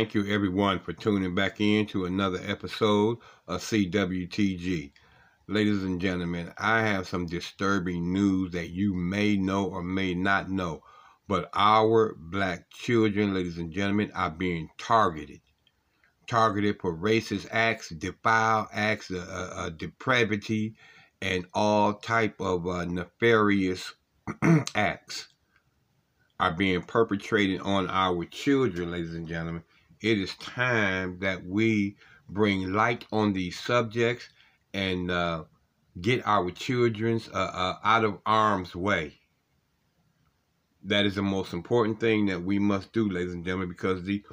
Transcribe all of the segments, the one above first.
Thank you, everyone, for tuning back in to another episode of CWTG. Ladies and gentlemen, I have some disturbing news that you may know or may not know, but our black children, ladies and gentlemen, are being targeted. Targeted for racist acts, defile acts, uh, uh, uh depravity, and all type of uh, nefarious acts are being perpetrated on our children, ladies and gentlemen it is time that we bring light on these subjects and uh, get our children's uh, uh, out of harm's way. That is the most important thing that we must do, ladies and gentlemen, because the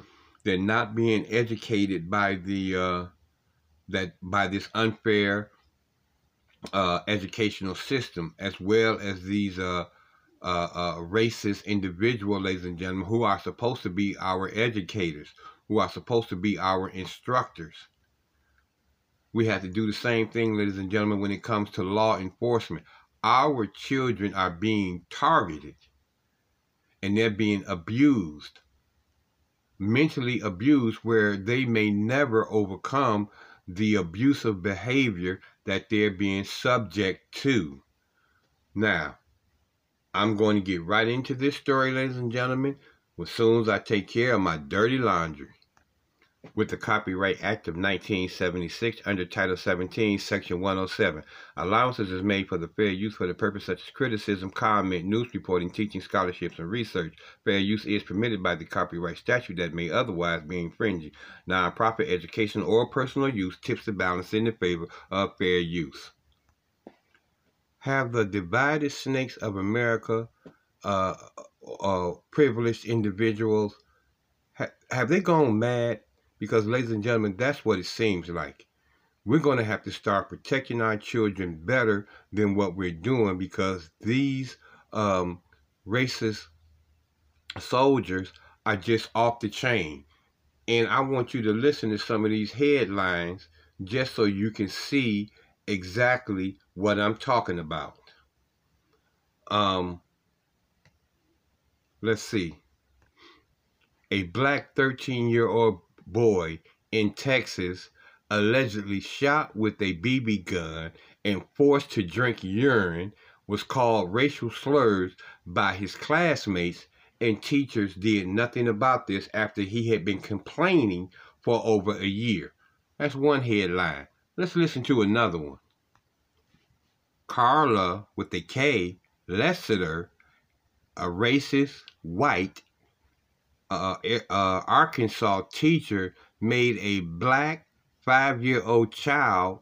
they're not being educated by the uh, that by this unfair uh, educational system, as well as these uh, racist individuals, ladies and gentlemen, who are supposed to be our educators, who are supposed to be our instructors. We have to do the same thing, ladies and gentlemen, when it comes to law enforcement. Our children are being targeted and they're being abused, mentally abused, where they may never overcome the abusive behavior that they're being subject to. Now, I'm going to get right into this story, ladies and gentlemen, as soon as I take care of my dirty laundry with the Copyright Act of 1976 under Title 17, Section 107. Allowances is made for the fair use for the purpose such as criticism, comment, news reporting, teaching, scholarships, and research. Fair use is permitted by the copyright statute that may otherwise be infringing. Non-profit education or personal use tips the balance in the favor of fair use. Have the divided snakes of America, uh, uh, privileged individuals, ha have they gone mad? Because, ladies and gentlemen, that's what it seems like. We're going to have to start protecting our children better than what we're doing because these um, racist soldiers are just off the chain. And I want you to listen to some of these headlines just so you can see exactly what I'm talking about. Um, let's see. A black 13 year old boy in Texas allegedly shot with a BB gun and forced to drink urine was called racial slurs by his classmates and teachers did nothing about this after he had been complaining for over a year. That's one headline. Let's listen to another one. Carla with a K, Lassiter, a racist white uh, uh, Arkansas teacher made a black five-year-old child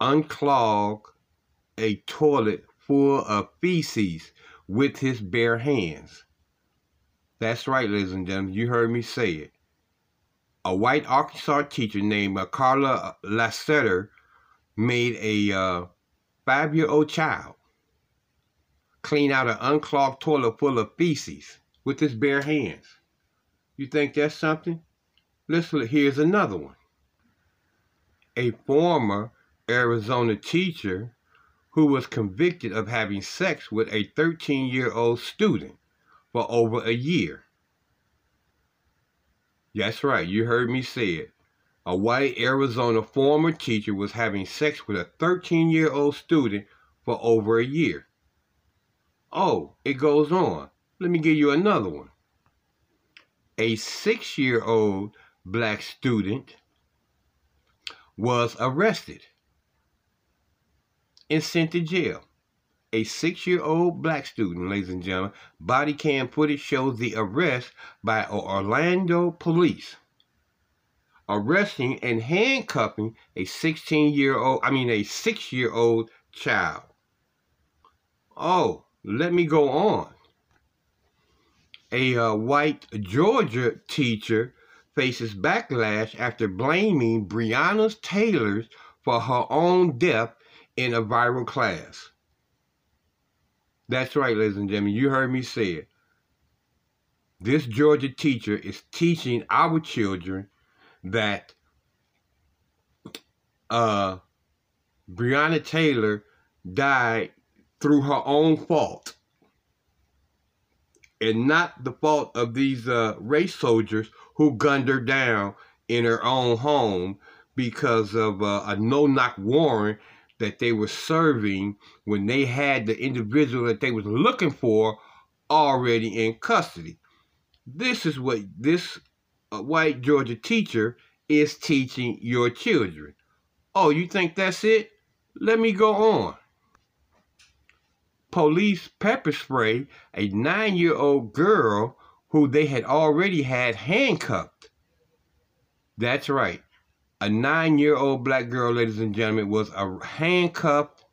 unclog a toilet full of feces with his bare hands. That's right, ladies and gentlemen. You heard me say it. A white Arkansas teacher named Carla Lassiter made a uh, five-year-old child clean out an unclogged toilet full of feces with his bare hands. You think that's something? Listen, here's another one. A former Arizona teacher who was convicted of having sex with a 13-year-old student for over a year. That's right, you heard me say it. A white Arizona former teacher was having sex with a 13-year-old student for over a year. Oh, it goes on. Let me give you another one a six year old black student was arrested and sent to jail. A six year old black student, ladies and gentlemen, body cam footage shows the arrest by Orlando police arresting and handcuffing a 16 year old, I mean, a six year old child. Oh, let me go on. A uh, white Georgia teacher faces backlash after blaming Breonna Taylor for her own death in a viral class. That's right, ladies and gentlemen. You heard me say it. This Georgia teacher is teaching our children that uh, Taylor died through her own fault and not the fault of these uh, race soldiers who gunned her down in her own home because of uh, a no-knock warrant that they were serving when they had the individual that they was looking for already in custody. This is what this uh, white Georgia teacher is teaching your children. Oh, you think that's it? Let me go on. Police pepper spray a nine-year-old girl who they had already had handcuffed. That's right. A nine-year-old black girl, ladies and gentlemen, was a handcuffed,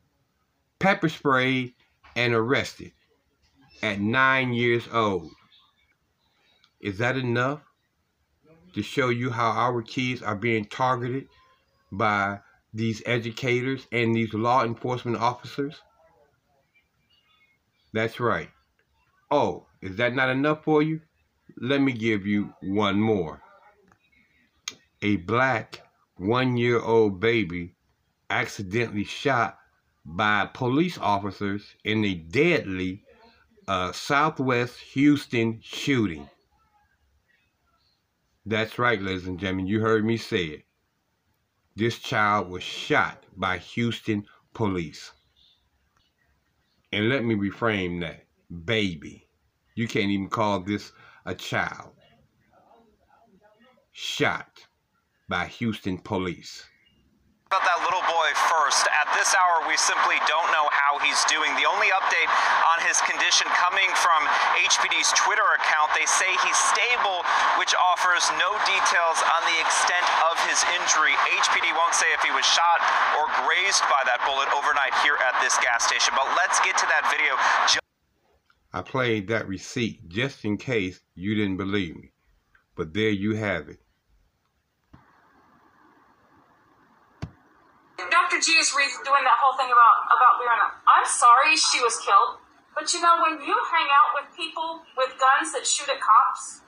pepper sprayed, and arrested at nine years old. Is that enough to show you how our kids are being targeted by these educators and these law enforcement officers? That's right. Oh, is that not enough for you? Let me give you one more. A black one-year-old baby accidentally shot by police officers in a deadly uh, Southwest Houston shooting. That's right, ladies and gentlemen. You heard me say it. This child was shot by Houston police. And let me reframe that. Baby. You can't even call this a child. Shot by Houston police about that little boy first. At this hour, we simply don't know how he's doing. The only update on his condition coming from HPD's Twitter account, they say he's stable, which offers no details on the extent of his injury. HPD won't say if he was shot or grazed by that bullet overnight here at this gas station. But let's get to that video. I played that receipt just in case you didn't believe me. But there you have it. Dr. G is doing that whole thing about about Breonna. I'm sorry she was killed, but you know when you hang out with people with guns that shoot at cops,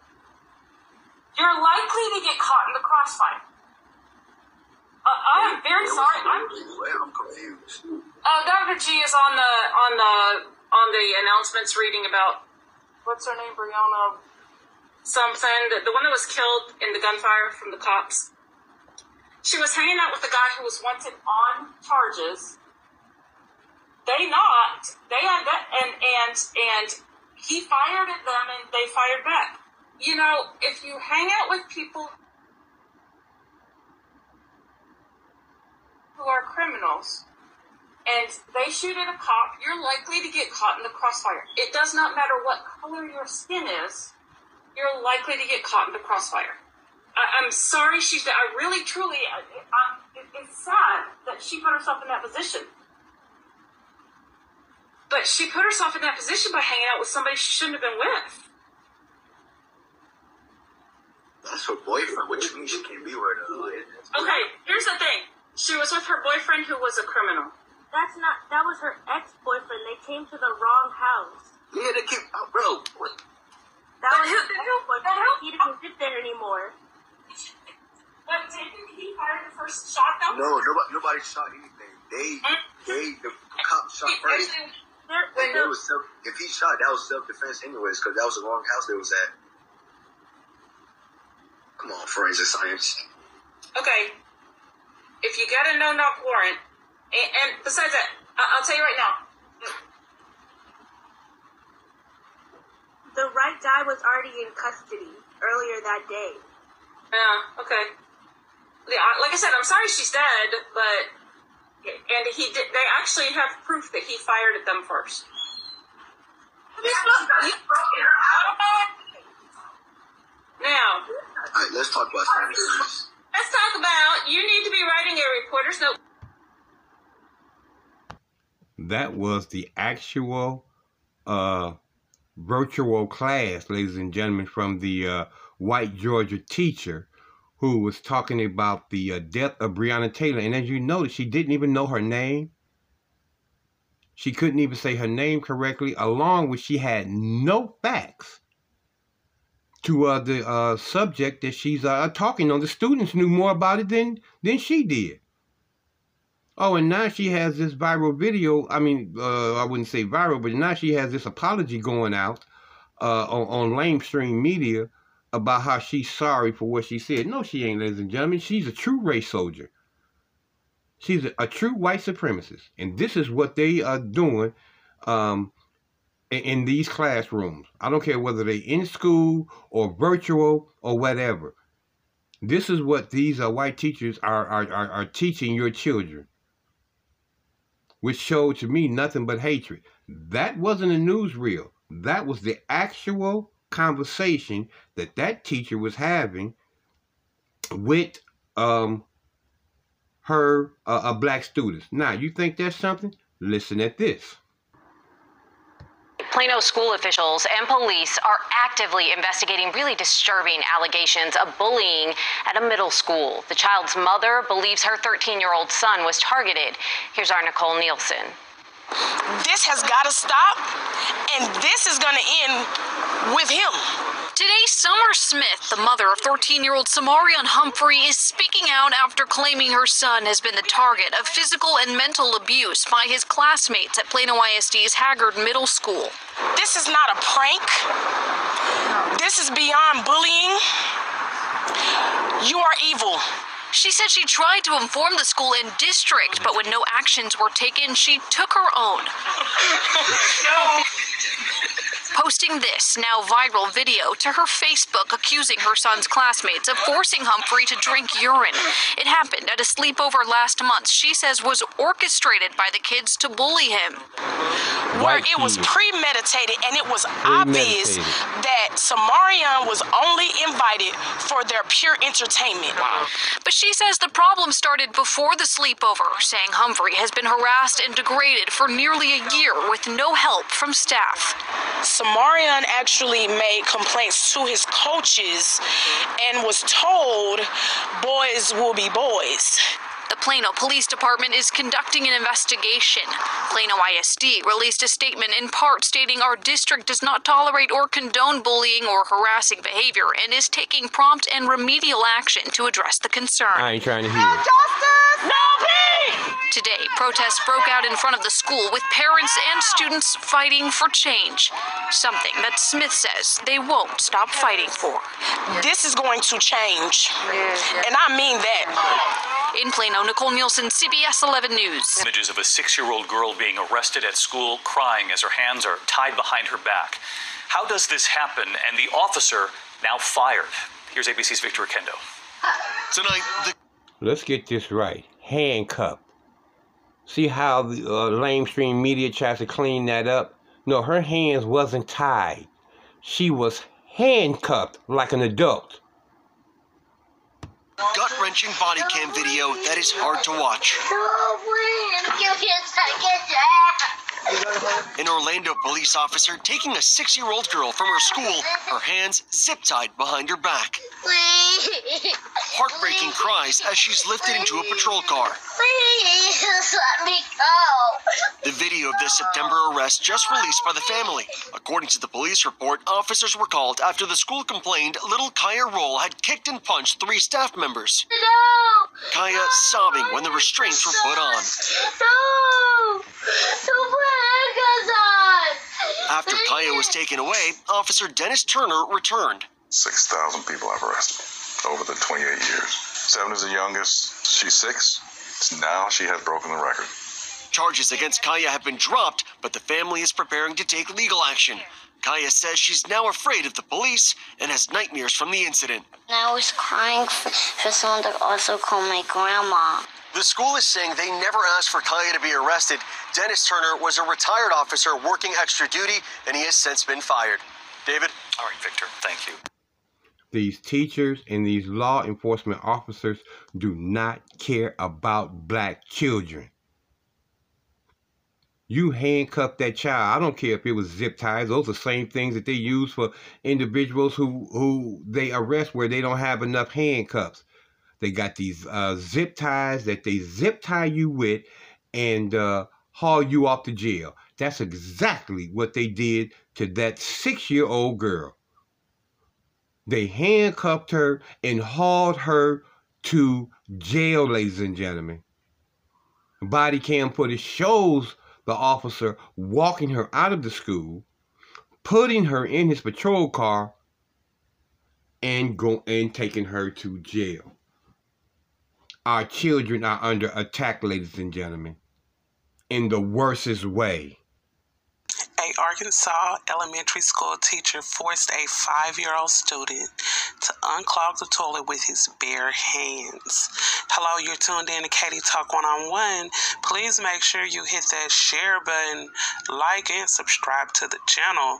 you're likely to get caught in the crossfire. Uh, I am very sorry. I'm, I'm confused. uh, Dr. G is on the on the on the announcements reading about what's her name, Brianna something, the, the one that was killed in the gunfire from the cops. She was hanging out with the guy who was wanted on charges. They knocked. They had that, and and and he fired at them, and they fired back. You know, if you hang out with people who are criminals and they shoot at a cop, you're likely to get caught in the crossfire. It does not matter what color your skin is, you're likely to get caught in the crossfire. I, am sorry she's. I really, truly, I, I, it's sad that she put herself in that position. But she put herself in that position by hanging out with somebody she shouldn't have been with. That's her boyfriend, which means she can't be with her. Okay, here's the thing. She was with her boyfriend who was a criminal. That's not. That was her ex-boyfriend. They came to the wrong house. Yeah, they came. Oh, bro, what? That But was who- her who- ex-boyfriend. who- He didn't live there anymore. But didn't he fire the first shot though? No, nobody, nobody shot anything. They, they, the cops shot first. actually- There, And was self, if he shot, that was self defense anyways, because that was the wrong house they was at. Come on, forensic science. Okay, if you get a no knock warrant, and, and besides that, I, I'll tell you right now, the right guy was already in custody earlier that day. Yeah, okay. Yeah, like I said, I'm sorry she's dead, but and he did. They actually have proof that he fired at them first. Now, All right, let's talk about science. let's talk about you need to be writing a reporter's note. That was the actual uh, virtual class, ladies and gentlemen, from the uh, white Georgia teacher who was talking about the uh, death of Breonna Taylor. And as you notice, she didn't even know her name. She couldn't even say her name correctly, along with she had no facts to uh, the uh, subject that she's uh, talking on. The students knew more about it than, than she did. Oh, and now she has this viral video. I mean, uh, I wouldn't say viral, but now she has this apology going out uh, on, on lamestream media about how she's sorry for what she said. No, she ain't, ladies and gentlemen. She's a true race soldier. She's a, a true white supremacist. And this is what they are doing um, in, in these classrooms. I don't care whether they're in school or virtual or whatever. This is what these uh, white teachers are, are, are, are teaching your children, which showed to me nothing but hatred. That wasn't a newsreel. That was the actual conversation that that teacher was having with um her uh, black students. Now, you think that's something? Listen at this. Plano school officials and police are actively investigating really disturbing allegations of bullying at a middle school. The child's mother believes her 13 year old son was targeted. Here's our Nicole Nielsen. This has got to stop, and this is going to end with him. Today, Summer Smith, the mother of 13 year old Samarion Humphrey, is speaking out after claiming her son has been the target of physical and mental abuse by his classmates at Plano ISD's Haggard Middle School. This is not a prank, this is beyond bullying. You are evil. She said she tried to inform the school and district, but when no actions were taken, she took her own. No. Posting this now viral video to her Facebook accusing her son's classmates of forcing Humphrey to drink urine. It happened at a sleepover last month, she says was orchestrated by the kids to bully him. Where it was premeditated and it was obvious that Samarion was only invited for their pure entertainment. But she says the problem started before the sleepover, saying Humphrey has been harassed and degraded for nearly a year with no help from staff. Samarion actually made complaints to his coaches and was told boys will be boys. The Plano Police Department is conducting an investigation. Plano ISD released a statement in part stating our district does not tolerate or condone bullying or harassing behavior and is taking prompt and remedial action to address the concern. I ain't trying to hear it. Today, protests broke out in front of the school with parents and students fighting for change. Something that Smith says they won't stop fighting for. This is going to change. And I mean that. In Plano, Nicole Nielsen, CBS 11 News. Images of a six year old girl being arrested at school, crying as her hands are tied behind her back. How does this happen? And the officer now fired. Here's ABC's Victor Oquendo. Tonight, the Let's get this right. Handcuffed. See how the uh, lamestream media tries to clean that up? No, her hands wasn't tied. She was handcuffed like an adult. gut wrenching body cam video that is hard to watch. An Orlando police officer taking a six year old girl from her school, her hands zip tied behind her back. Heartbreaking cries as she's lifted into a patrol car. Please let me go. The video of this September arrest just released by the family. According to the police report, officers were called after the school complained little Kaia Rolle had kicked and punched three staff members. No. Kaia sobbing when the restraints were put on. No. Don't put handcuffs on. After Kaia was taken away, Officer Dennis Turner returned. 6,000 people I've arrested over the 28 years. Seven is the youngest. She's six. Now she has broken the record. Charges against Kaia have been dropped, but the family is preparing to take legal action. Kaia says she's now afraid of the police and has nightmares from the incident. I was crying for, for someone to also call my grandma. The school is saying they never asked for Kaia to be arrested. Dennis Turner was a retired officer working extra duty, and he has since been fired. David? All right, Victor, thank you. These teachers and these law enforcement officers do not care about black children. You handcuff that child. I don't care if it was zip ties. Those are the same things that they use for individuals who who they arrest where they don't have enough handcuffs. They got these uh, zip ties that they zip tie you with and uh, haul you off to jail. That's exactly what they did to that six year old girl. They handcuffed her and hauled her to jail, ladies and gentlemen. Body cam footage shows the officer walking her out of the school, putting her in his patrol car, and go and taking her to jail. Our children are under attack, ladies and gentlemen, in the worstest way. A Arkansas elementary school teacher forced a five year old student to unclog the toilet with his bare hands. Hello, you're tuned in to Katie Talk One on One. Please make sure you hit that share button, like, and subscribe to the channel.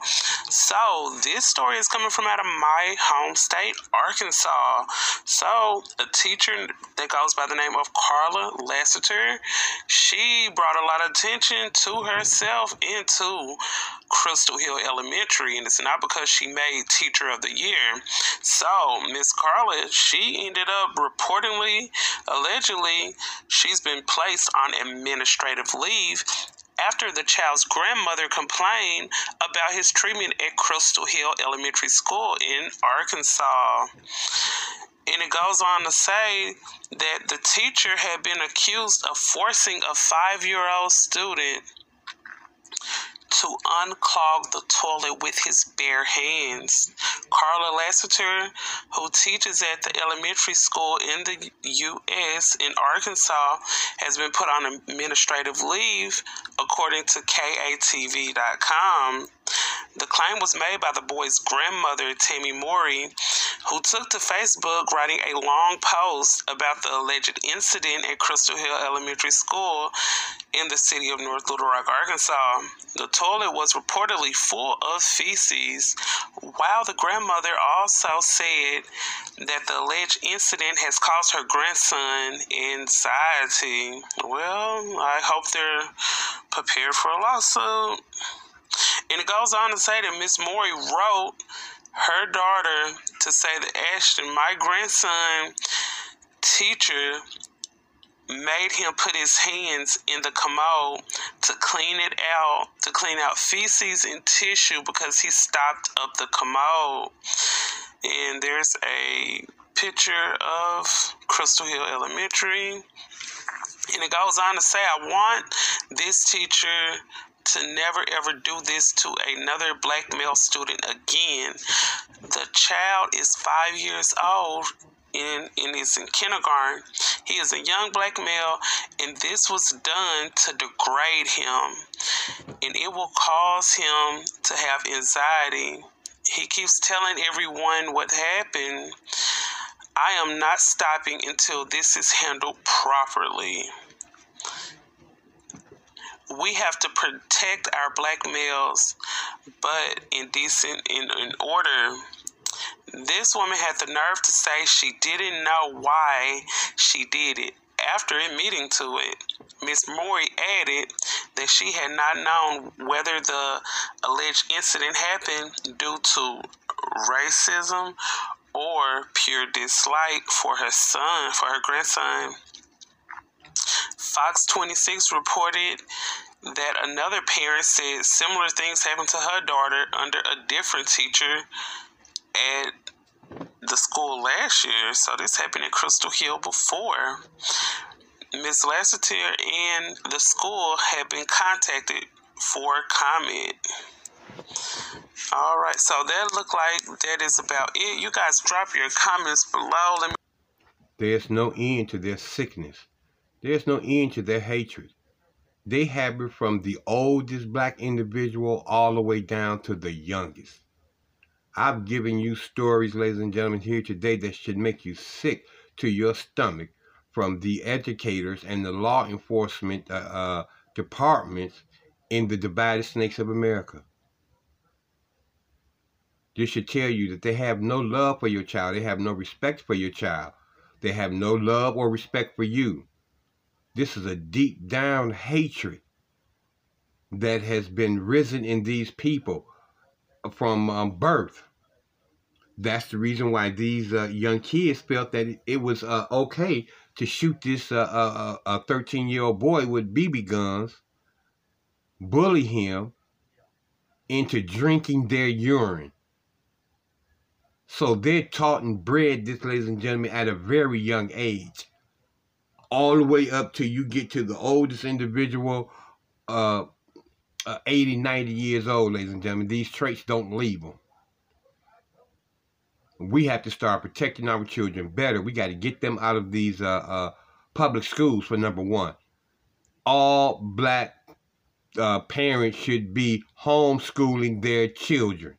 So, this story is coming from out of my home state, Arkansas. So, a teacher that goes by the name of Carla Lassiter, she brought a lot of attention to herself and to Crystal Hill Elementary, and it's not because she made Teacher of the Year. So, Miss Carla, she ended up reportedly, allegedly, she's been placed on administrative leave after the child's grandmother complained about his treatment at Crystal Hill Elementary School in Arkansas. And it goes on to say that the teacher had been accused of forcing a five year old student to unclog the toilet with his bare hands. Carla Lassiter, who teaches at the elementary school in the U.S. in Arkansas, has been put on administrative leave, according to KATV.com. The claim was made by the boy's grandmother, Tammy Murray, who took to Facebook writing a long post about the alleged incident at Crystal Hill Elementary School in the city of North Little Rock, Arkansas. The toilet was reportedly full of feces, while the grandmother also said that the alleged incident has caused her grandson anxiety. Well, I hope they're prepared for a lawsuit. And it goes on to say that Miss Murray wrote her daughter to say that Ashton, my grandson teacher, made him put his hands in the commode to clean it out, to clean out feces and tissue because he stopped up the commode. And there's a picture of Crystal Hill Elementary. And it goes on to say, I want this teacher to never ever do this to another black male student again. The child is five years old and, and is in kindergarten. He is a young black male, and this was done to degrade him, and it will cause him to have anxiety. He keeps telling everyone what happened. I am not stopping until this is handled properly we have to protect our black males, but in decent in, in order. This woman had the nerve to say she didn't know why she did it. After admitting to it, Miss Murray added that she had not known whether the alleged incident happened due to racism or pure dislike for her son, for her grandson. Fox 26 reported that another parent said similar things happened to her daughter under a different teacher at the school last year. So this happened at Crystal Hill before. Ms. Lassiter and the school have been contacted for comment. All right, so that looked like that is about it. You guys drop your comments below. Let me There's no end to their sickness. There's no end to their hatred. They have it from the oldest black individual all the way down to the youngest. I've given you stories, ladies and gentlemen, here today that should make you sick to your stomach from the educators and the law enforcement uh, uh, departments in the divided snakes of America. This should tell you that they have no love for your child. They have no respect for your child. They have no love or respect for you. This is a deep down hatred. that has been risen in these people from um, birth. That's the reason why these uh, young kids felt that it, was uh, okay to shoot this uh, uh, 13 year old boy with BB guns, bully him into drinking their urine. So they're taught and bred this, ladies and gentlemen, at a very young age. All the way up till you get to the oldest individual, uh, uh, 80, 90 years old, ladies and gentlemen. These traits don't leave them. We have to start protecting our children better. We got to get them out of these uh, uh, public schools for number one. All black uh, parents should be homeschooling their children.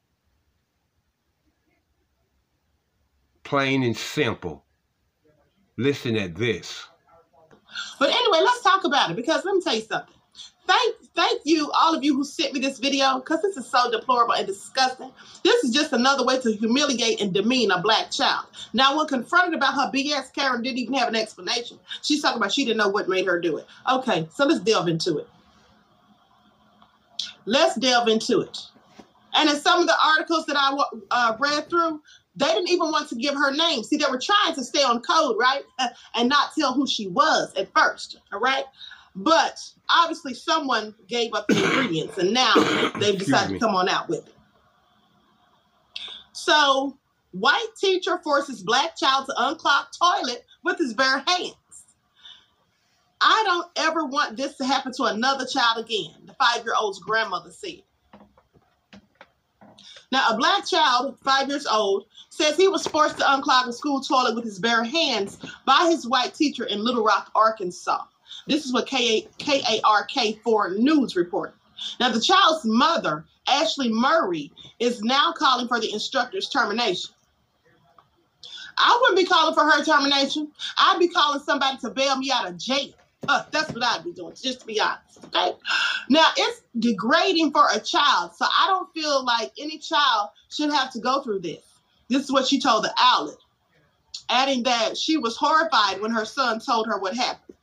Plain and simple. Listen at this. But anyway, let's talk about it because let me tell you something. Thank, thank you, all of you who sent me this video, because this is so deplorable and disgusting. This is just another way to humiliate and demean a black child. Now, when confronted about her BS, Karen didn't even have an explanation. She's talking about she didn't know what made her do it. Okay, so let's delve into it. Let's delve into it. And in some of the articles that I uh, read through, they didn't even want to give her name. See, they were trying to stay on code, right? And not tell who she was at first, all right? But obviously, someone gave up the ingredients, and now they've decided to come on out with it. So, white teacher forces black child to unclog toilet with his bare hands. I don't ever want this to happen to another child again, the five year old's grandmother said. Now, a black child, five years old, says he was forced to unclog a school toilet with his bare hands by his white teacher in Little Rock, Arkansas. This is what KARK4 News reported. Now, the child's mother, Ashley Murray, is now calling for the instructor's termination. I wouldn't be calling for her termination. I'd be calling somebody to bail me out of jail. That's what I'd be doing, just to be honest. Okay. Now it's degrading for a child, so I don't feel like any child should have to go through this. This is what she told the outlet, adding that she was horrified when her son told her what happened.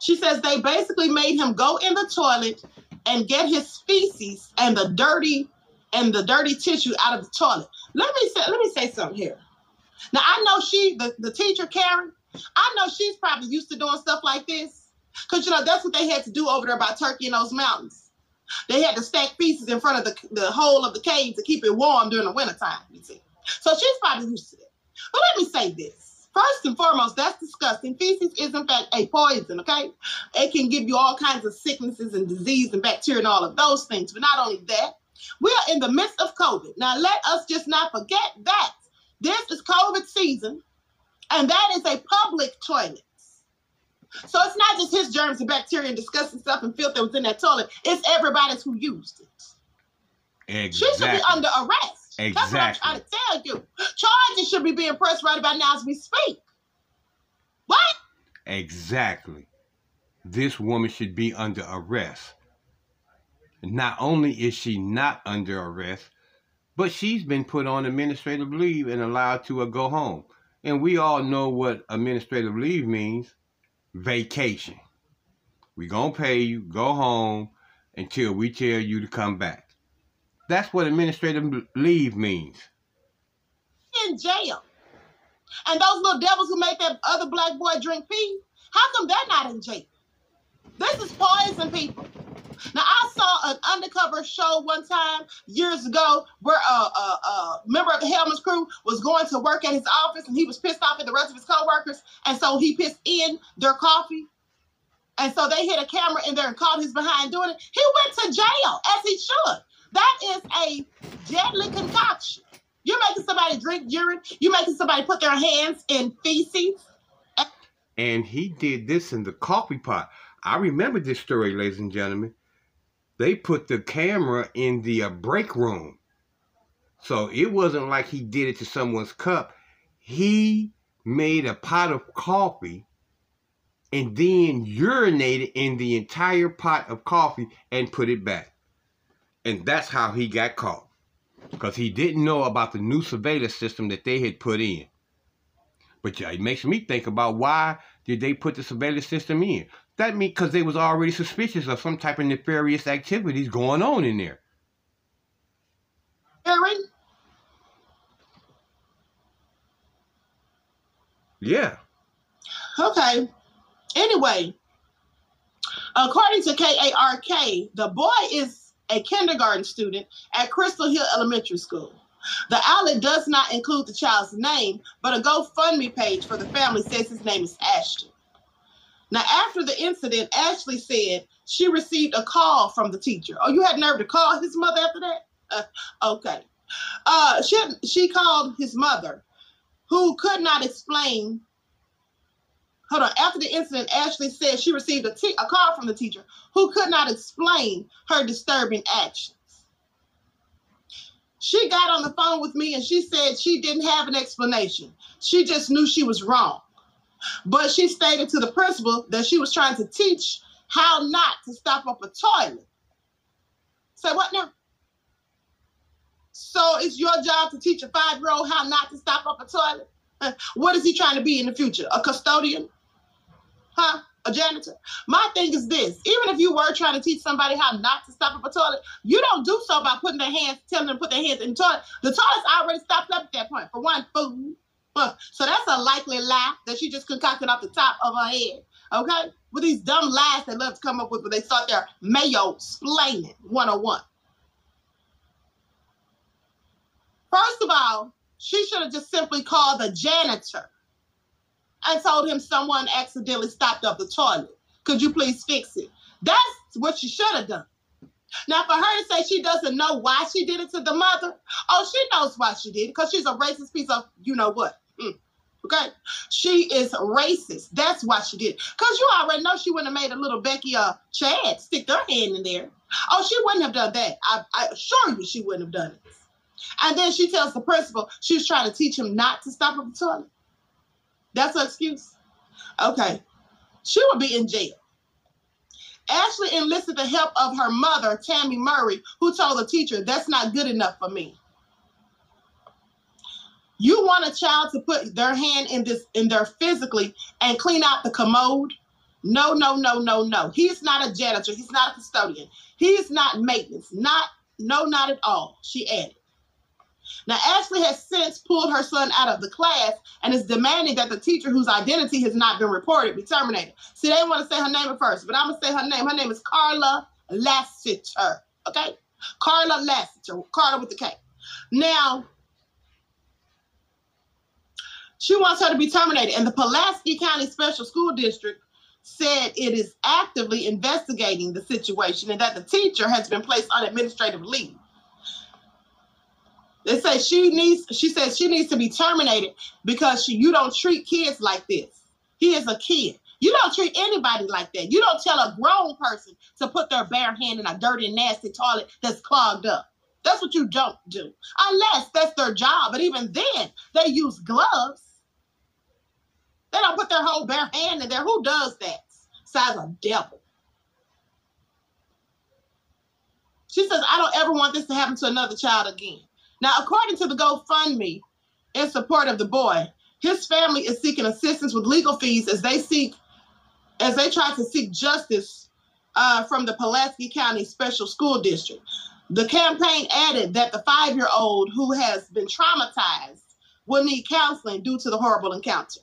She says they basically made him go in the toilet and get his feces and the dirty and the dirty tissue out of the toilet. Let me say, let me say something here. Now I know she, the, the teacher Karen, I know she's probably used to doing stuff like this. Cause you know that's what they had to do over there by Turkey in those mountains. They had to stack feces in front of the, the hole of the cave to keep it warm during the wintertime, you see. So she's probably used to it. But let me say this. First and foremost, that's disgusting. Feces is in fact a poison, okay? It can give you all kinds of sicknesses and disease and bacteria and all of those things. But not only that, we are in the midst of COVID. Now let us just not forget that this is COVID season, and that is a public toilet. So it's not just his germs and bacteria and disgusting stuff and filth that was in that toilet. It's everybody's who used it. Exactly. She should be under arrest. Exactly. That's what I'm trying to tell you. Charges should be being pressed right about now as we speak. What? Exactly. This woman should be under arrest. Not only is she not under arrest, but she's been put on administrative leave and allowed to uh, go home. And we all know what administrative leave means vacation. We're going to pay you, go home until we tell you to come back. That's what administrative leave means. In jail. And those little devils who made that other black boy drink pee, how come they're not in jail? This is poison, people. Now, I saw an undercover show one time years ago where a, a, a, member of the Hellman's crew was going to work at his office and he was pissed off at the rest of his coworkers. And so he pissed in their coffee. And so they hit a camera in there and caught his behind doing it. He went to jail, as he should. That is a deadly concoction. You're making somebody drink urine. You're making somebody put their hands in feces. And he did this in the coffee pot. I remember this story, ladies and gentlemen. They put the camera in the uh, break room. So it wasn't like he did it to someone's cup. He made a pot of coffee and then urinated in the entire pot of coffee and put it back. And that's how he got caught. Because he didn't know about the new surveillance system that they had put in. But yeah, it makes me think about why did they put the surveillance system in? That means because they was already suspicious of some type of nefarious activities going on in there. Aaron, Yeah. Okay. Anyway, according to KARK, the boy is a kindergarten student at Crystal Hill Elementary School. The outlet does not include the child's name, but a GoFundMe page for the family says his name is Ashton. Now, after the incident, Ashley said she received a call from the teacher. Oh, you had nerve to call his mother after that? Uh, okay. Uh, she, she called his mother, who could not explain hold on. After the incident, Ashley said she received a, call from the teacher who could not explain her disturbing actions. She got on the phone with me and she said she didn't have an explanation. She just knew she was wrong. But she stated to the principal that she was trying to teach how not to stop up a toilet. Say what now? So it's your job to teach a five year old how not to stop up a toilet? What is he trying to be in the future? A custodian? Huh? A janitor? My thing is this even if you were trying to teach somebody how not to stop up a toilet, you don't do so by putting their hands, telling them to put their hands in the toilet. The toilet's already stopped up at that point. For one, food. So that's a likely lie that she just concocted off the top of her head. Okay? With these dumb lies they love to come up with when they start their mayo splaining 101. First of all, she should have just simply called the janitor and told him someone accidentally stopped up the toilet. Could you please fix it? That's what she should have done. Now, for her to say she doesn't know why she did it to the mother, oh, she knows why she did it because she's a racist piece of you know what. Mm. Okay? She is racist. That's why she did it. Because you already know she wouldn't have made a little Becky uh, Chad stick their hand in there. Oh, she wouldn't have done that. I, I assure you she wouldn't have done it. And then she tells the principal she was trying to teach him not to stop at the toilet. That's her excuse. Okay. She will be in jail. Ashley enlisted the help of her mother, Tammy Murray, who told the teacher, That's not good enough for me. You want a child to put their hand in this in there physically and clean out the commode? No, no, no, no, no. He's not a janitor. He's not a custodian. He's not maintenance. Not, no, not at all. She added. Now, Ashley has since pulled her son out of the class and is demanding that the teacher whose identity has not been reported be terminated. See, they want to say her name at first, but I'm going to say her name. Her name is Carla Lassiter. Okay? Carla Lassiter. Carla with the K. Now, she wants her to be terminated, and the Pulaski County Special School District said it is actively investigating the situation and that the teacher has been placed on administrative leave. They say she needs. She says she needs to be terminated because she, you don't treat kids like this. He is a kid. You don't treat anybody like that. You don't tell a grown person to put their bare hand in a dirty, nasty toilet that's clogged up. That's what you don't do, unless that's their job. But even then, they use gloves. They don't put their whole bare hand in there. Who does that? Size a devil. She says, I don't ever want this to happen to another child again. Now, according to the GoFundMe in support of the boy, his family is seeking assistance with legal fees as they seek, as they try to seek justice uh, from the Pulaski County Special School District. The campaign added that the five-year-old who has been traumatized will need counseling due to the horrible encounter.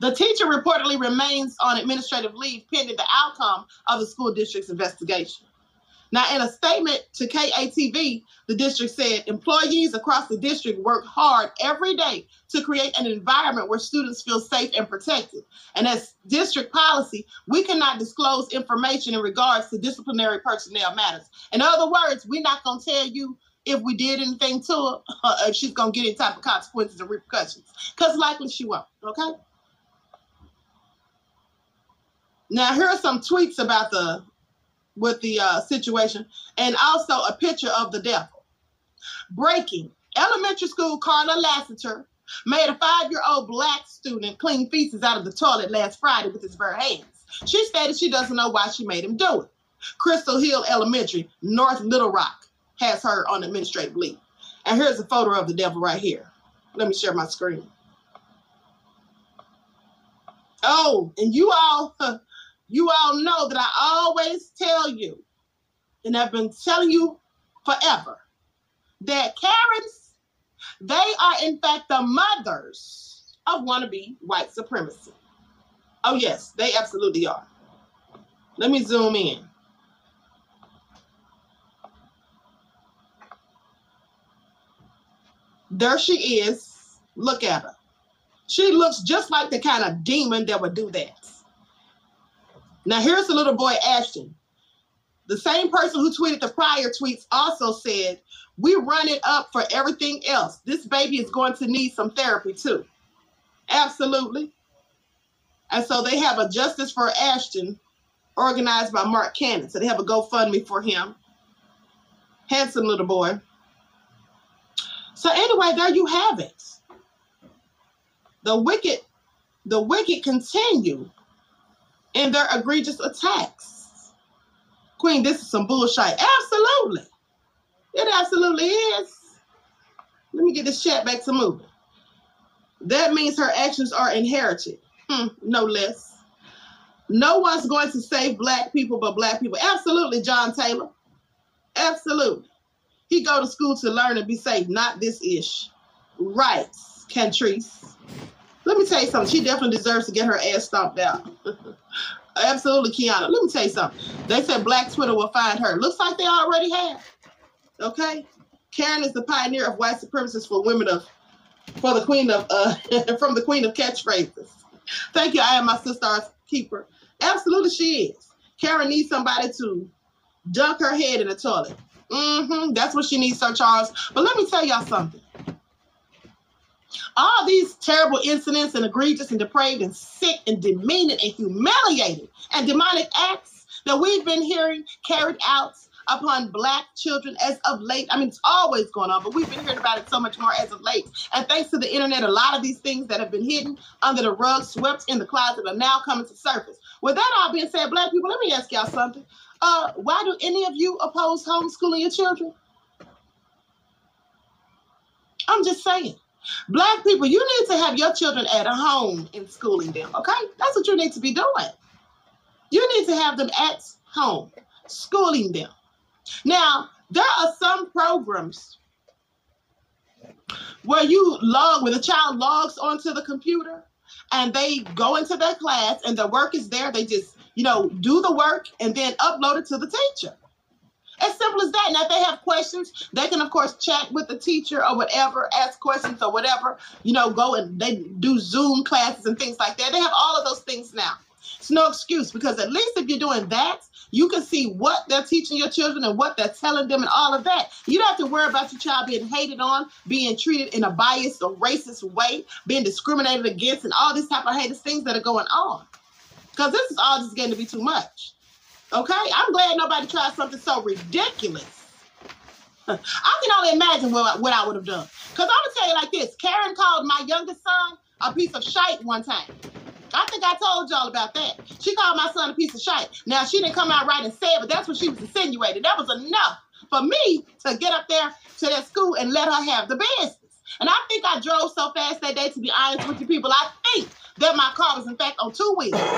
The teacher reportedly remains on administrative leave pending the outcome of the school district's investigation. Now, in a statement to KATV, the district said employees across the district work hard every day to create an environment where students feel safe and protected. And as district policy, we cannot disclose information in regards to disciplinary personnel matters. In other words, we're not going to tell you if we did anything to her, if she's going to get any type of consequences or repercussions, because likely she won't, okay? Now, here are some tweets about the with the uh, situation, and also a picture of the devil. Breaking: Elementary school Carla Lassiter made a five-year-old black student clean feces out of the toilet last Friday with his bare hands. She stated she doesn't know why she made him do it. Crystal Hill Elementary, North Little Rock, has her on administrative leave. And here's a photo of the devil right here. Let me share my screen. Oh, and you all, you all know that I always tell you, and I've been telling you forever, that Karens, they are in fact the mothers of wannabe white supremacy. Oh, yes, they absolutely are. Let me zoom in. There she is. Look at her. She looks just like the kind of demon that would do that. Now, here's the little boy, Ashton. The same person who tweeted the prior tweets also said, We run it up for everything else. This baby is going to need some therapy too. Absolutely. And so they have a Justice for Ashton organized by Mark Cannon. So they have a GoFundMe for him. Handsome little boy. So anyway, there you have it. The wicked, the wicked continue in their egregious attacks. Queen, this is some bullshit. Absolutely. It absolutely is. Let me get this chat back to moving. That means her actions are inherited. Hmm, no less. No one's going to save black people but black people. Absolutely, John Taylor. Absolutely. He go to school to learn and be safe, not this ish. Right, Cantrice. Let me tell you something. She definitely deserves to get her ass stomped out. Absolutely, Kiana. Let me tell you something. They said Black Twitter will find her. Looks like they already have. Okay? Karen is the pioneer of white supremacists for women of for the queen of uh from the queen of catchphrases. Thank you. I am my sister's keeper. Absolutely, she is. Karen needs somebody to dunk her head in the toilet. Mm-hmm. That's what she needs, Sir Charles. But let me tell y'all something. All these terrible incidents and egregious and depraved and sick and demeaning and humiliating and demonic acts that we've been hearing carried out upon black children as of late. I mean, it's always going on, but we've been hearing about it so much more as of late. And thanks to the internet, a lot of these things that have been hidden under the rug, swept in the closet, are now coming to surface. With that all being said, black people, let me ask y'all something. Uh, why do any of you oppose homeschooling your children? I'm just saying. Black people, you need to have your children at home in schooling them, okay? That's what you need to be doing. You need to have them at home, schooling them. Now, there are some programs where you log, where the child logs onto the computer and they go into their class and the work is there. They just, you know, do the work and then upload it to the teacher. As simple as that. Now, if they have questions, they can, of course, chat with the teacher or whatever, ask questions or whatever, you know, go and they do Zoom classes and things like that. They have all of those things now. It's no excuse because at least if you're doing that, you can see what they're teaching your children and what they're telling them and all of that. You don't have to worry about your child being hated on, being treated in a biased or racist way, being discriminated against, and all these type of haters things that are going on. Because this is all just getting to be too much. Okay? I'm glad nobody tried something so ridiculous. I can only imagine what, what I would have done. Because I'm going to tell you like this Karen called my youngest son a piece of shite one time. I think I told y'all about that. She called my son a piece of shite. Now, she didn't come out right and say it, but that's what she was insinuating. That was enough for me to get up there to that school and let her have the business. And I think I drove so fast that day, to be honest with you people, I think that my car was, in fact, on two wheels.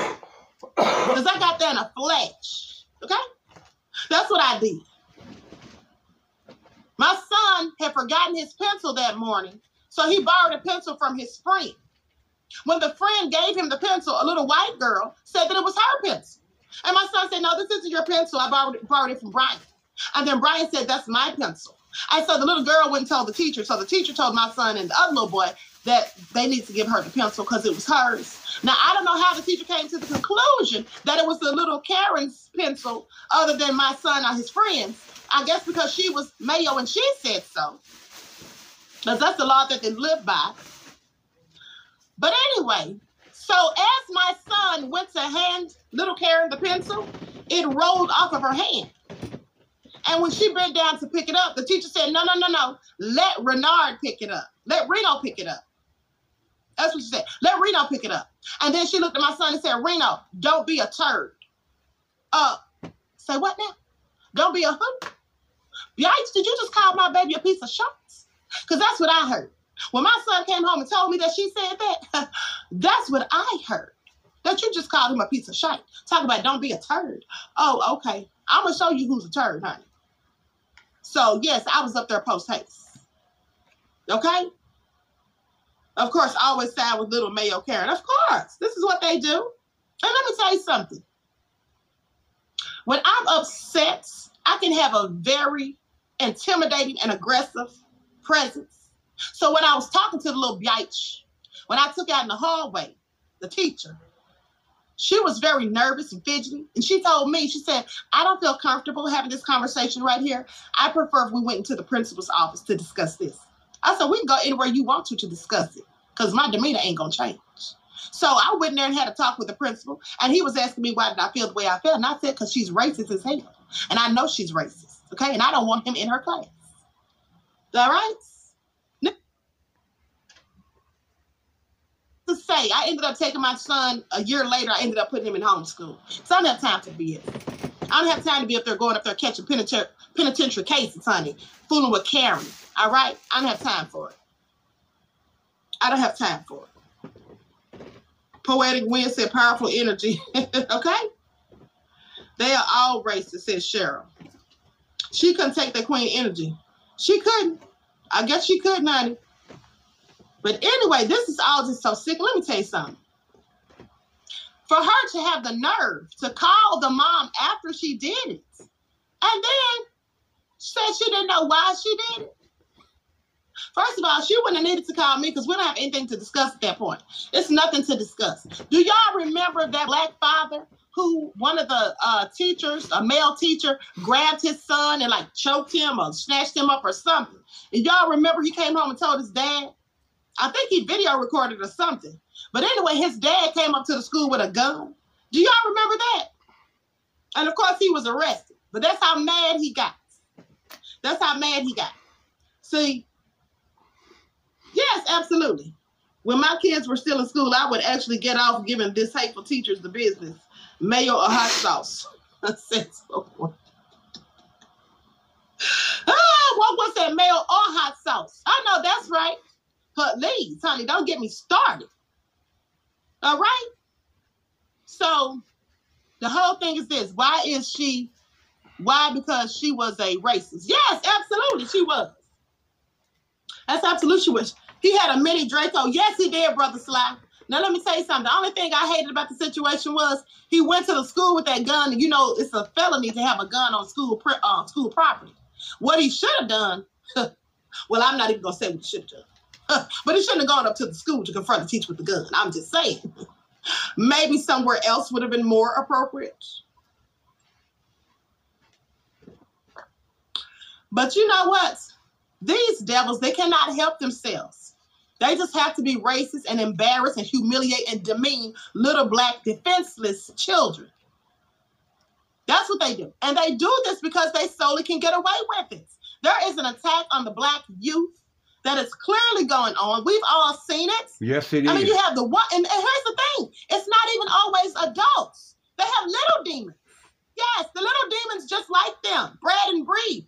Because I got there in a flash. Okay? That's what I did. My son had forgotten his pencil that morning, so he borrowed a pencil from his friend. When the friend gave him the pencil, a little white girl said that it was her pencil. And my son said, No, this isn't your pencil. I borrowed it, borrowed it from Brian. And then Brian said, That's my pencil. And so the little girl went and told the teacher. So the teacher told my son and the other little boy that they need to give her the pencil because it was hers. Now, I don't know how the teacher came to the conclusion that it was the little Karen's pencil other than my son or his friends. I guess because she was Mayo and she said so. Because that's the law that they live by. But anyway, so as my son went to hand little Karen the pencil, it rolled off of her hand. And when she bent down to pick it up, the teacher said, No, no, no, no. Let Renard pick it up. Let Reno pick it up. That's what she said. Let Reno pick it up. And then she looked at my son and said, Reno, don't be a turd. Uh, say what now? Don't be a hood. Yikes, did you just call my baby a piece of shit? Because that's what I heard. When my son came home and told me that she said that, that's what I heard. that you just called him a piece of shit. Talk about don't be a turd. Oh, okay. I'm gonna show you who's a turd, honey. So yes, I was up there post haste. Okay. Of course, I always side with little Mayo Karen. Of course, this is what they do. And let me tell you something. When I'm upset, I can have a very intimidating and aggressive presence. So when I was talking to the little bitch, when I took out in the hallway, the teacher, she was very nervous and fidgety. And she told me, she said, I don't feel comfortable having this conversation right here. I prefer if we went into the principal's office to discuss this. I said, we can go anywhere you want to to discuss it because my demeanor ain't going to change. So I went in there and had a talk with the principal, and he was asking me why did I feel the way I felt. And I said, because she's racist as hell. And I know she's racist, okay? And I don't want him in her class. All right? To say, I ended up taking my son a year later, I ended up putting him in homeschool. So I don't have time to be it. I don't have time to be up there going up there catching penitentiary, penitentiary cases, honey, fooling with Karen. All right? I don't have time for it. I don't have time for it. Poetic wind said powerful energy. okay? They are all racist, said Cheryl. She couldn't take the queen energy. She couldn't. I guess she could, honey. But anyway, this is all just so sick. Let me tell you something. For her to have the nerve to call the mom after she did it, and then said she didn't know why she did it. First of all, she wouldn't have needed to call me because we don't have anything to discuss at that point. It's nothing to discuss. Do y'all remember that black father who one of the uh, teachers, a male teacher, grabbed his son and like choked him or snatched him up or something? And y'all remember he came home and told his dad? I think he video recorded or something. But anyway, his dad came up to the school with a gun. Do y'all remember that? And of course, he was arrested. But that's how mad he got. That's how mad he got. See, yes, absolutely. When my kids were still in school, I would actually get off giving this hateful teachers the business mayo or hot sauce. Ah, what was that mayo or hot sauce? I know that's right. But, please, honey, don't get me started. All right? So the whole thing is this. Why is she why? Because she was a racist. Yes, absolutely, she was. That's absolutely she was. He had a mini Draco. Yes, he did, brother Sly. Now let me tell you something. The only thing I hated about the situation was he went to the school with that gun, you know it's a felony to have a gun on school uh, school property. What he should have done, well, I'm not even gonna say what he should have done, but he shouldn't have gone up to the school to confront the teacher with the gun. I'm just saying. Maybe somewhere else would have been more appropriate. But you know what? These devils, they cannot help themselves. They just have to be racist and embarrass and humiliate and demean little black defenseless children. That's what they do. And they do this because they solely can get away with it. There is an attack on the black youth that is clearly going on. We've all seen it. Yes, it I is. mean, you have the one, and, and here's the thing it's not even always adults, they have little demons. Yes, the little demons just like them, bred and breed,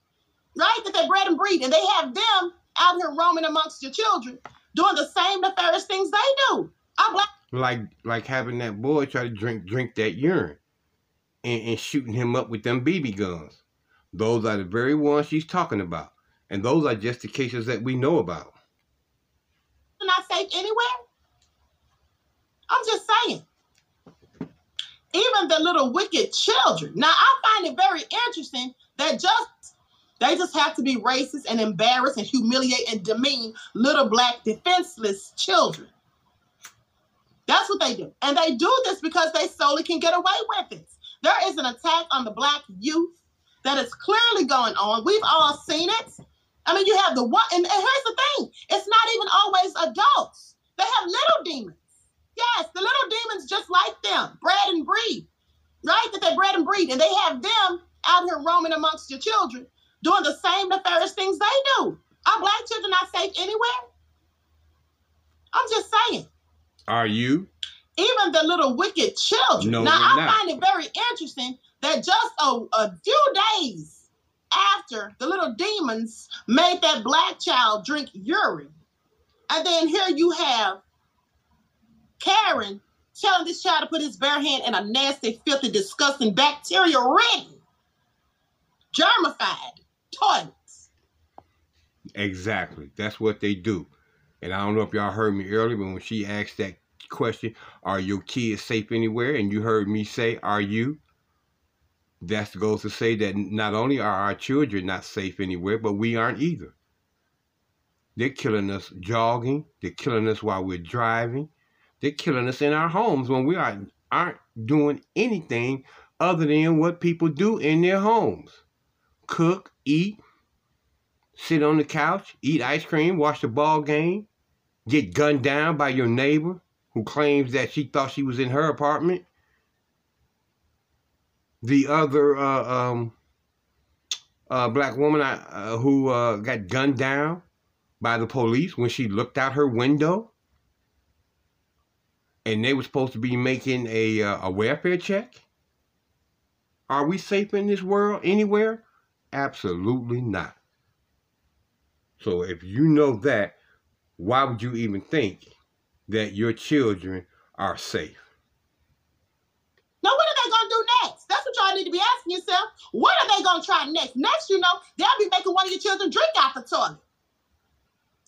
right? That they bred and breed, and they have them out here roaming amongst your children doing the same nefarious things they do. I'm black. like like having that boy try to drink drink that urine and, and shooting him up with them BB guns. Those are the very ones she's talking about. And those are just the cases that we know about. not safe anywhere. I'm just saying. Even the little wicked children. Now I find it very interesting that just they just have to be racist and embarrass and humiliate and demean little black defenseless children. That's what they do. And they do this because they solely can get away with it. There is an attack on the black youth that is clearly going on. We've all seen it. I mean, you have the one, and, and here's the thing it's not even always adults, they have little demons. Yes, the little demons just like them, bred and breed, right? That they bred and breed, and they have them out here roaming amongst your children doing the same nefarious things they do. Are black children not safe anywhere? I'm just saying. Are you? Even the little wicked children. No, now, I not. find it very interesting that just a, a few days after the little demons made that black child drink urine, and then here you have Karen telling this child to put his bare hand in a nasty, filthy, disgusting, bacteria-ridden, germified toilets. Exactly. That's what they do. And I don't know if y'all heard me earlier, but when she asked that question, are your kids safe anywhere? And you heard me say, are you? That goes to say that not only are our children not safe anywhere, but we aren't either. They're killing us jogging. They're killing us while we're driving. They're killing us in our homes when we are, aren't doing anything other than what people do in their homes. Cook, eat, sit on the couch, eat ice cream, watch the ball game, get gunned down by your neighbor who claims that she thought she was in her apartment. The other uh, um, uh, black woman uh, who uh, got gunned down by the police when she looked out her window. And they were supposed to be making a, uh, a welfare check. Are we safe in this world anywhere? Absolutely not. So if you know that, why would you even think that your children are safe? Now, what are they going to do next? That's what y'all need to be asking yourself. What are they going to try next? Next, you know, they'll be making one of your children drink out the toilet.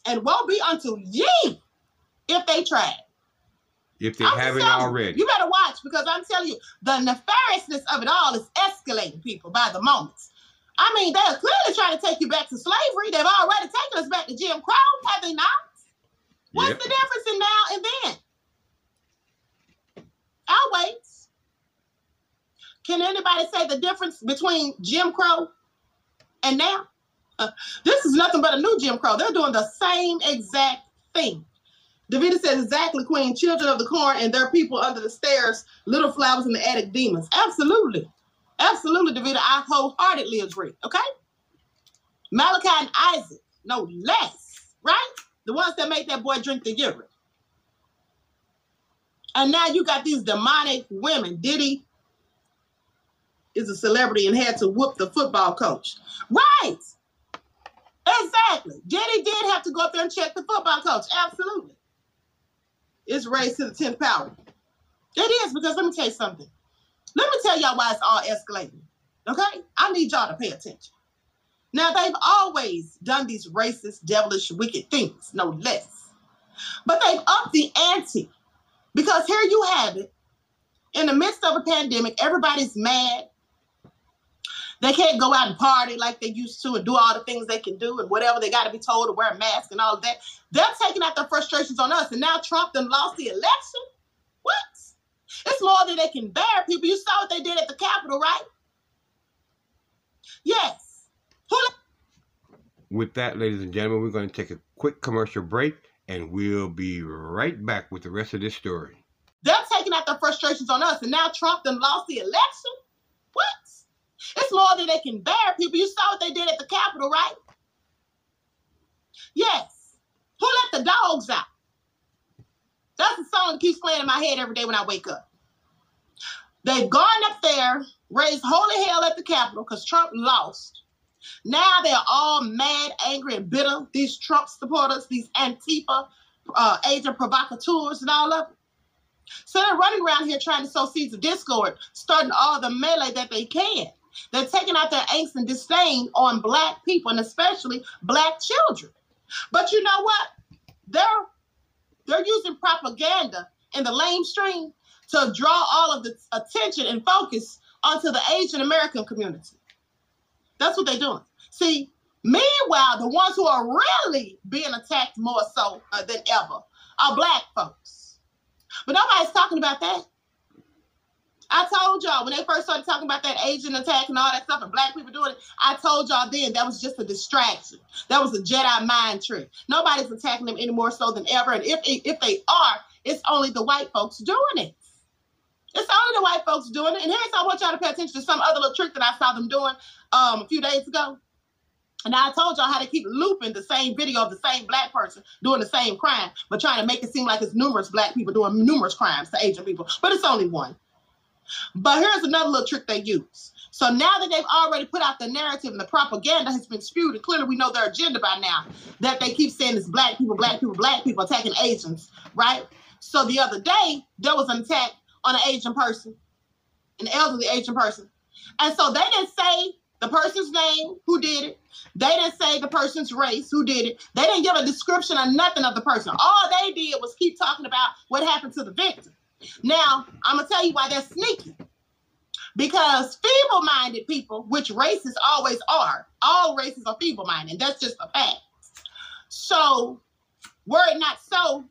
And won't be unto ye if they try. If they I'm haven't already. You better watch because I'm telling you, the nefariousness of it all is escalating people by the moments. I mean, they're clearly trying to take you back to slavery. They've already taken us back to Jim Crow, have they not? What's yep. the difference in now and then? I'll wait. Can anybody say the difference between Jim Crow and now? Uh, this is nothing but a new Jim Crow. They're doing the same exact thing. Davida says exactly, Queen, children of the corn and their people under the stairs, little flowers in the attic demons. Absolutely. Absolutely, Davida. I wholeheartedly agree. Okay? Malachi and Isaac, no less, right? The ones that made that boy drink the urine. And now you got these demonic women. Diddy is a celebrity and had to whoop the football coach. Right. Exactly. Diddy did have to go up there and check the football coach. Absolutely. It's raised to the 10th power. It is because let me tell you something. Let me tell y'all why it's all escalating. Okay? I need y'all to pay attention. Now, they've always done these racist, devilish, wicked things, no less. But they've upped the ante because here you have it. In the midst of a pandemic, everybody's mad. They can't go out and party like they used to and do all the things they can do and whatever they got to be told to wear a mask and all of that. They're taking out their frustrations on us. And now Trump then lost the election. It's more than they can bear, people. You saw what they did at the Capitol, right? Yes. With that, ladies and gentlemen, we're going to take a quick commercial break and we'll be right back with the rest of this story. They're taking out their frustrations on us, and now Trump then lost the election? What? It's more than they can bear, people. You saw what they did at the Capitol, right? Yes. Who let the dogs out? That's the song that keeps playing in my head every day when I wake up. They've gone up there, raised holy hell at the Capitol because Trump lost. Now they're all mad, angry, and bitter. These Trump supporters, these Antifa uh, agent provocateurs, and all of them. So they're running around here trying to sow seeds of discord, starting all the melee that they can. They're taking out their angst and disdain on black people and especially black children. But you know what? They're they're using propaganda in the lamestream to draw all of the attention and focus onto the Asian American community. That's what they're doing. See, meanwhile, the ones who are really being attacked more so uh, than ever are black folks. But nobody's talking about that. I told y'all when they first started talking about that Asian attack and all that stuff and black people doing it, I told y'all then that was just a distraction. That was a Jedi mind trick. Nobody's attacking them any more so than ever. And if if they are, it's only the white folks doing it. It's only the white folks doing it. And here's I want y'all to pay attention to some other little trick that I saw them doing um, a few days ago. And I told y'all how to keep looping the same video of the same black person doing the same crime, but trying to make it seem like it's numerous black people doing numerous crimes to Asian people. But it's only one. But here's another little trick they use. So now that they've already put out the narrative and the propaganda has been spewed, and clearly we know their agenda by now, that they keep saying it's black people, black people, black people attacking Asians, right? So the other day, there was an attack on an Asian person, an elderly Asian person. And so they didn't say the person's name, who did it. They didn't say the person's race, who did it. They didn't give a description or nothing of the person. All they did was keep talking about what happened to the victim. Now, I'm going to tell you why they're sneaky. Because feeble minded people, which races always are, all races are feeble minded. That's just a fact. So, were it not so,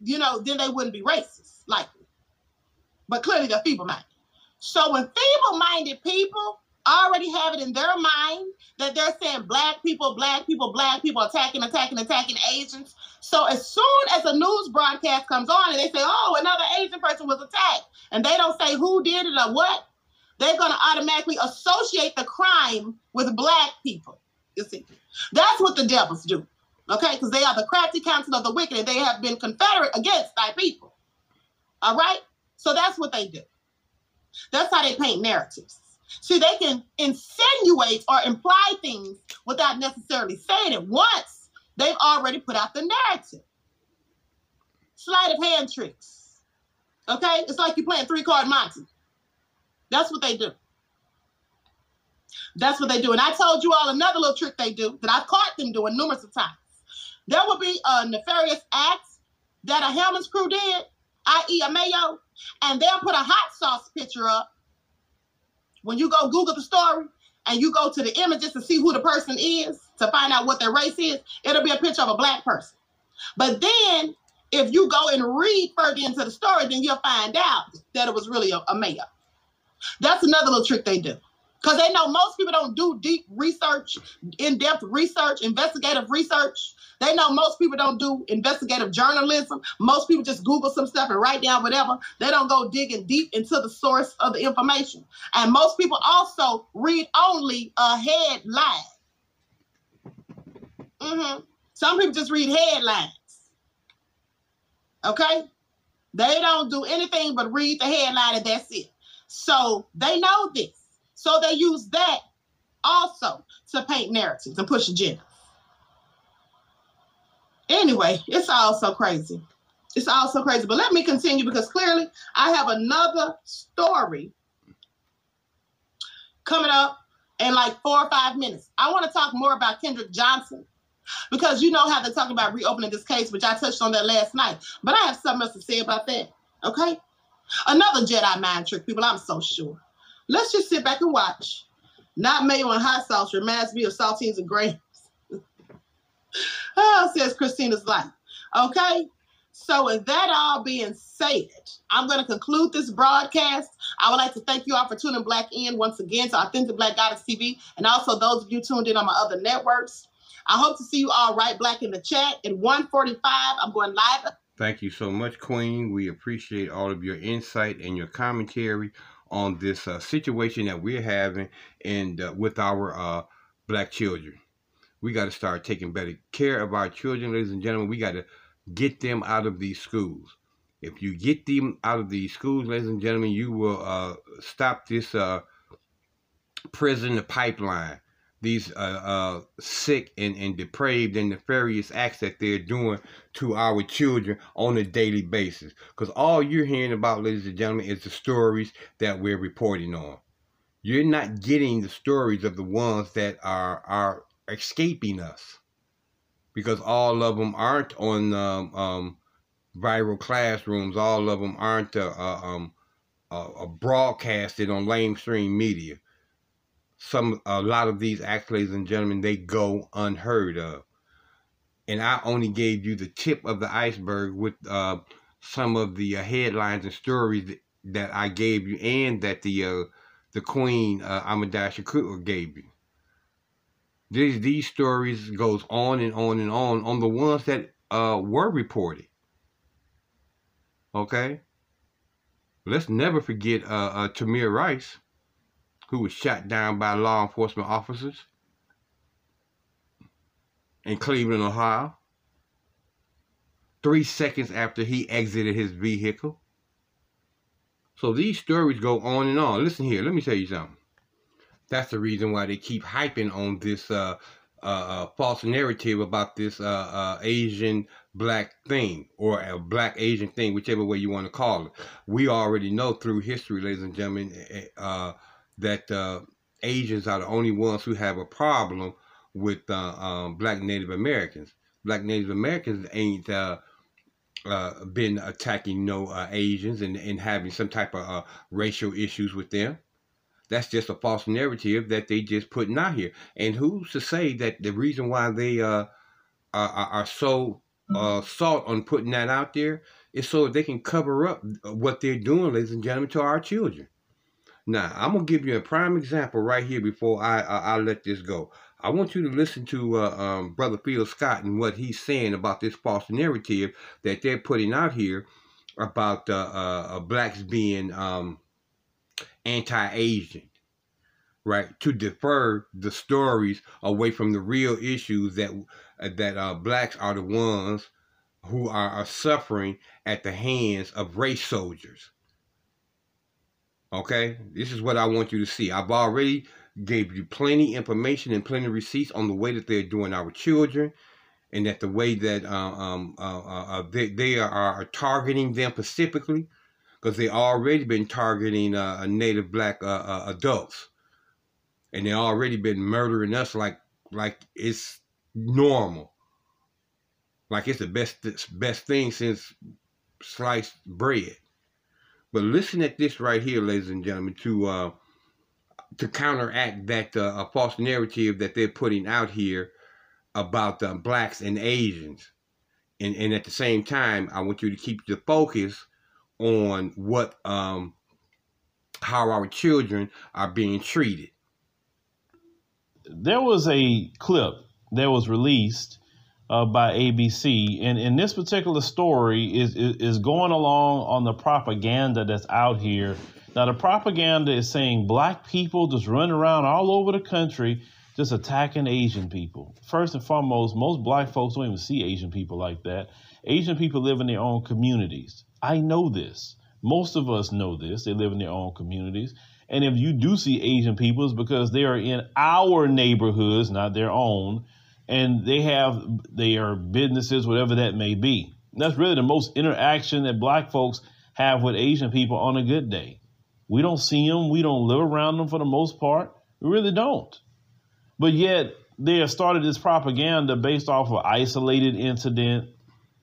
you know, then they wouldn't be racist, likely. But clearly they're feeble minded. So, when feeble minded people already have it in their mind that they're saying black people, black people, black people attacking, attacking, attacking Asians. So as soon as a news broadcast comes on and they say, oh, another Asian person was attacked, and they don't say who did it or what, they're going to automatically associate the crime with black people. You see, that's what the devils do. Okay, because they are the crafty counsel of the wicked and they have been confederate against thy people. All right, so that's what they do. That's how they paint narratives. See, they can insinuate or imply things without necessarily saying it. Once they've already put out the narrative. Sleight of hand tricks. Okay? It's like you're playing three card Monty. That's what they do. That's what they do. And I told you all another little trick they do that I've caught them doing numerous of times. There will be a nefarious act that a Hellmann's crew did, i.e., a mayo, and they'll put a hot sauce picture up when you go Google the story and you go to the images to see who the person is to find out what their race is, it'll be a picture of a black person. But then if you go and read further into the story, then you'll find out that it was really a, a mayor. That's another little trick they do. Because they know most people don't do deep research, in depth research, investigative research. They know most people don't do investigative journalism. Most people just Google some stuff and write down whatever. They don't go digging deep into the source of the information. And most people also read only a headline. Mm-hmm. Some people just read headlines. Okay? They don't do anything but read the headline and that's it. So they know this. So they use that also to paint narratives and push agenda. Anyway, it's all so crazy. It's all so crazy. But let me continue because clearly I have another story coming up in like four or five minutes. I want to talk more about Kendrick Johnson because you know how they're talking about reopening this case, which I touched on that last night. But I have something else to say about that. Okay? Another Jedi mind trick, people, I'm so sure. Let's just sit back and watch. Not mayo and hot sauce reminds me of saltines and grapes. oh, says Christina's life. Okay? So, with that all being said, I'm going to conclude this broadcast. I would like to thank you all for tuning black in once again to Authentic Black Goddess TV and also those of you tuned in on my other networks. I hope to see you all right black in the chat. At 145, I'm going live. Thank you so much, Queen. We appreciate all of your insight and your commentary on this uh, situation that we're having and uh, with our uh, black children. We got to start taking better care of our children, ladies and gentlemen. We got to get them out of these schools. If you get them out of these schools, ladies and gentlemen, you will uh, stop this uh, prison pipeline these uh, uh, sick and, and depraved and nefarious acts that they're doing to our children on a daily basis. Because all you're hearing about, ladies and gentlemen, is the stories that we're reporting on. You're not getting the stories of the ones that are are escaping us, because all of them aren't on um, um, viral classrooms. All of them aren't uh, uh um, uh, broadcasted on mainstream media some a lot of these acts, ladies and gentlemen, they go unheard of. And I only gave you the tip of the iceberg with uh, some of the uh, headlines and stories that, I gave you, and that the uh, the Queen uh, Ahmadiyya Shakur gave you. These these stories goes on and on and on on the ones that uh, were reported. Okay. Let's never forget uh, uh, Tamir Rice who was shot down by law enforcement officers in Cleveland, Ohio, three seconds after he exited his vehicle. So these stories go on and on. Listen here, let me tell you something. That's the reason why they keep hyping on this uh, uh, uh, false narrative about this uh, uh, Asian black thing or a black Asian thing, whichever way you want to call it. We already know through history, ladies and gentlemen, eh, eh, uh, that uh, Asians are the only ones who have a problem with uh, um, black Native Americans. Black Native Americans ain't uh, uh, been attacking no uh, Asians and, and having some type of uh, racial issues with them. That's just a false narrative that they just putting out here. And who's to say that the reason why they are, are so uh, salt on putting that out there is so they can cover up what they're doing, ladies and gentlemen, to our children. Now, I'm gonna give you a prime example right here before I I, let this go. I want you to listen to uh, um, Brother Phil Scott and what he's saying about this false narrative that they're putting out here about uh, uh, blacks being um, anti-Asian, right? To defer the stories away from the real issues that uh, that uh, blacks are the ones who are, are suffering at the hands of race soldiers. Okay, this is what I want you to see. I've already gave you plenty information and plenty receipts on the way that they're doing our children, and that the way that uh, um, uh, uh, uh they, they are, targeting them specifically, because they already been targeting uh, native black uh, adults, and they already been murdering us like like it's normal. Like it's the best best thing since sliced bread. But listen at this right here, ladies and gentlemen, to uh, to counteract that uh, false narrative that they're putting out here about uh, blacks and Asians. And, and at the same time, I want you to keep the focus on what um, how our children are being treated. There was a clip that was released uh, by ABC, and in this particular story is, is is going along on the propaganda that's out here. Now, the propaganda is saying black people just run around all over the country just attacking Asian people. First and foremost, most black folks don't even see Asian people like that. Asian people live in their own communities. I know this. Most of us know this. They live in their own communities. And if you do see Asian people, it's because they are in our neighborhoods, not their own and they have their businesses, whatever that may be. And that's really the most interaction that black folks have with Asian people on a good day. We don't see them, we don't live around them for the most part. We really don't. But yet they have started this propaganda based off of isolated incident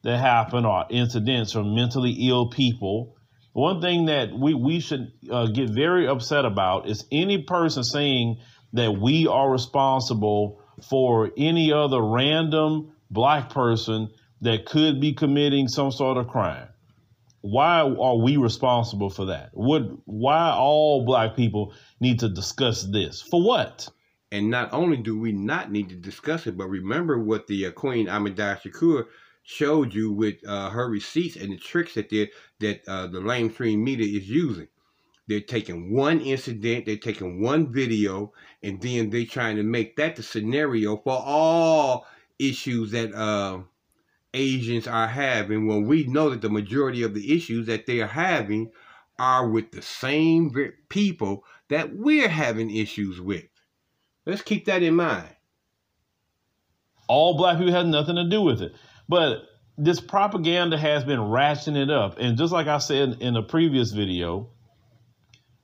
that happened or incidents from mentally ill people. One thing that we, we should uh, get very upset about is any person saying that we are responsible for any other random black person that could be committing some sort of crime. Why are we responsible for that? What why all black people need to discuss this? For what? And not only do we not need to discuss it, but remember what the uh, Queen Ahmadiyya Shakur showed you with uh, her receipts and the tricks that that uh, the lamestream media is using. They're taking one incident, they're taking one video, and then they're trying to make that the scenario for all issues that uh, Asians are having. When we know that the majority of the issues that they are having are with the same people that we're having issues with. Let's keep that in mind. All black people have nothing to do with it. But this propaganda has been ratcheting it up. And just like I said in a previous video,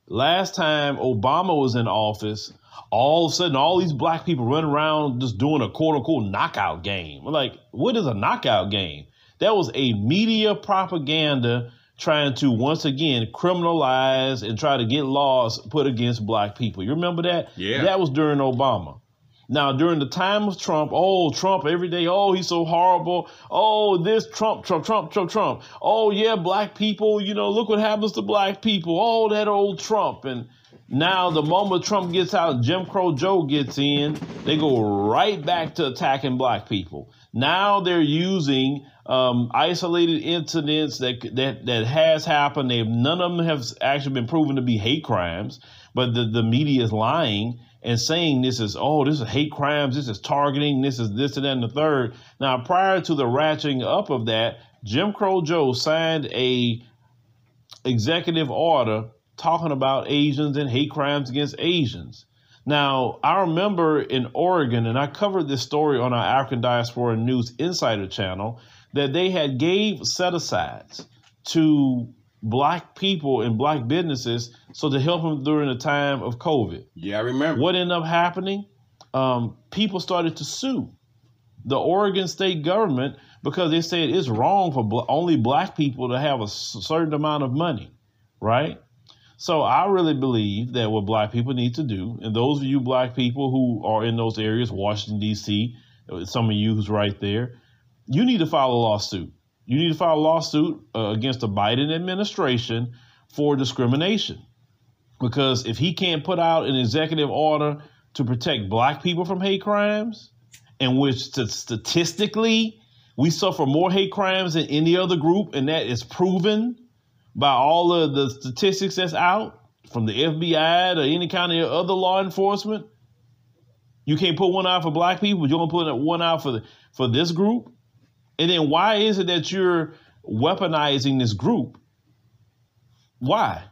Last time Obama was in office, all of a sudden all these black people run around just doing a quote unquote knockout game. like, what is a knockout game? That was a media propaganda trying to once again criminalize and try to get laws put against black people. You remember that? Yeah. That was during Obama. Now, during the time of Trump, oh, Trump every day, oh, he's so horrible. Oh, this Trump, Trump, Trump, Trump, Trump. Oh, yeah, black people, you know, look what happens to black people. Oh, that old Trump. And now, the moment Trump gets out, Jim Crow Joe gets in, they go right back to attacking black people. Now they're using um, isolated incidents that that that has happened. They've none of them have actually been proven to be hate crimes, but the the media is lying and saying this is oh this is hate crimes this is targeting this is this and that and the third. Now prior to the ratcheting up of that jim crow joe signed a executive order talking about asians and hate crimes against asians. Now, I remember in Oregon, and I covered this story on our African Diaspora News Insider channel, that they had gave set asides to black people and black businesses so to help them during the time of COVID. Yeah, I remember. What ended up happening? Um, people started to sue the Oregon state government because they said it's wrong for bl- only black people to have a certain amount of money, right? So I really believe that what black people need to do, and those of you black people who are in those areas, Washington D.C., some of you who's right there, you need to file a lawsuit. You need to file a lawsuit uh, against the Biden administration for discrimination. Because if he can't put out an executive order to protect black people from hate crimes, in which statistically we suffer more hate crimes than any other group, and that is proven by all of the statistics that's out from the FBI to any kind of other law enforcement. You can't put one out for black people, but you're gonna put one out for the, for this group. And then why is it that you're weaponizing this group? Why?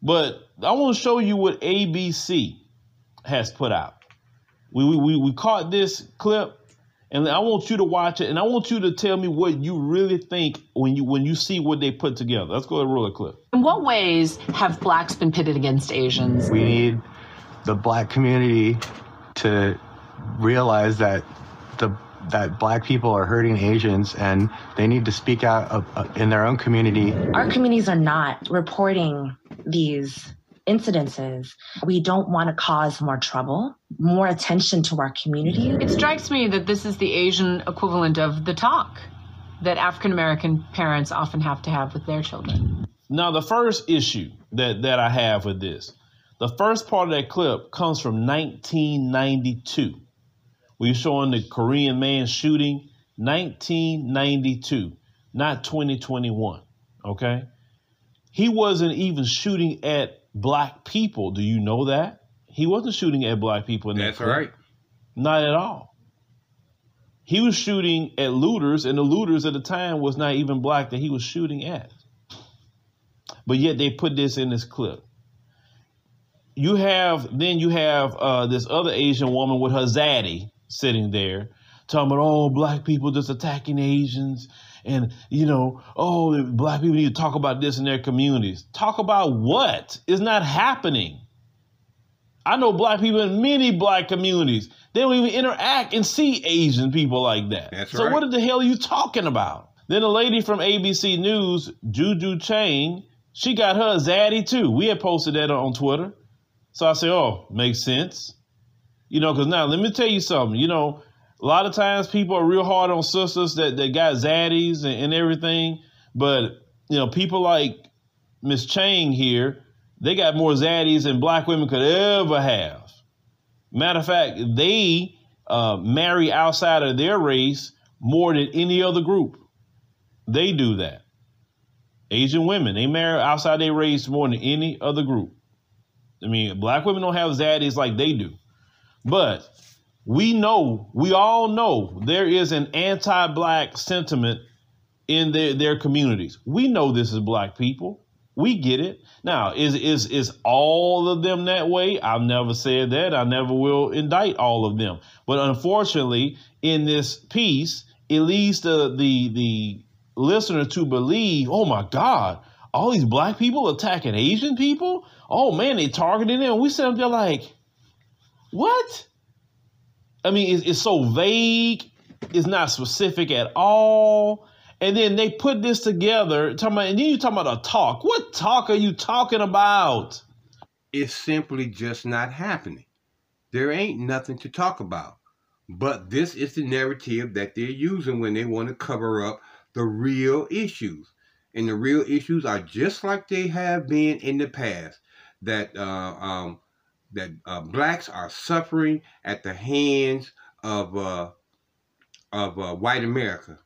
But I want to show you what ABC has put out. We, we, we caught this clip and I want you to watch it and I want you to tell me what you really think when you when you see what they put together. Let's go ahead and roll a clip. In what ways have blacks been pitted against Asians? We need the black community to realize that the that black people are hurting Asians and they need to speak out uh, uh, in their own community. Our communities are not reporting these incidences. We don't want to cause more trouble, more attention to our community. It strikes me that this is the Asian equivalent of the talk that African American parents often have to have with their children. Now, the first issue that, that I have with this, the first part of that clip comes from 1992. We're showing the Korean man shooting 1992, not 2021. Okay. He wasn't even shooting at black people. Do you know that? He wasn't shooting at black people in That's that clip. right. Not at all. He was shooting at looters, and the looters at the time was not even black that he was shooting at. But yet they put this in this clip. You have then you have uh, this other Asian woman with her zaddy sitting there talking about oh black people just attacking Asians and you know oh black people need to talk about this in their communities. Talk about what is not happening. I know black people in many black communities. They don't even interact and see Asian people like that. That's so right. what the hell are you talking about? Then a lady from ABC News, Juju Chang, she got her zaddy too. We had posted that on Twitter. So I said, oh, makes sense. You know, because now let me tell you something. You know, a lot of times people are real hard on sisters that, that got zaddies and, and everything. But, you know, people like Miss Chang here, they got more zaddies than black women could ever have. Matter of fact, they uh, marry outside of their race more than any other group. They do that. Asian women, they marry outside their race more than any other group. I mean, black women don't have zaddies like they do. But we know, we all know there is an anti-black sentiment in their, their communities. We know this is black people. We get it. Now, is is is all of them that way? I've never said that. I never will indict all of them. But unfortunately, in this piece, it leads the the the listener to believe, oh my God, all these black people attacking Asian people? Oh man, they targeting them. We sit up there like, what? I mean, it's, it's so vague. It's not specific at all. And then they put this together, talking about, and then you talking about a talk. What talk are you talking about? It's simply just not happening. There ain't nothing to talk about. But this is the narrative that they're using when they want to cover up the real issues. And the real issues are just like they have been in the past. That uh, um, that uh, blacks are suffering at the hands of uh, of uh, white America,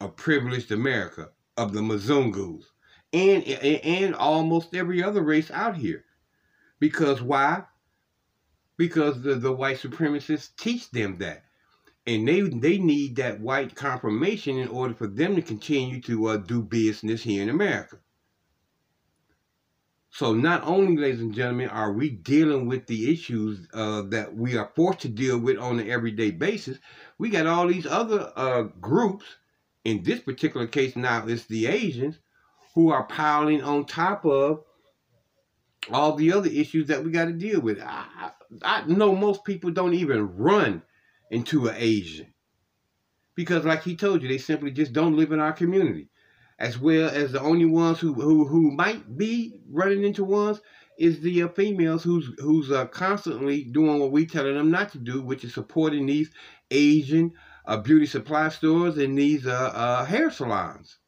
of privileged America, of the Mzungus, and, and and almost every other race out here. Because why? Because the, the white supremacists teach them that. And they they need that white confirmation in order for them to continue to uh, do business here in America. So not only, ladies and gentlemen, are we dealing with the issues uh, that we are forced to deal with on an everyday basis, we got all these other uh, groups. In this particular case, now it's the Asians who are piling on top of all the other issues that we got to deal with. I, I know most people don't even run into an Asian because, like he told you, they simply just don't live in our community. As well as the only ones who who, who might be running into ones is the uh, females who's who's uh, constantly doing what we telling them not to do, which is supporting these Asian uh, beauty supply stores and these uh, uh, hair salons.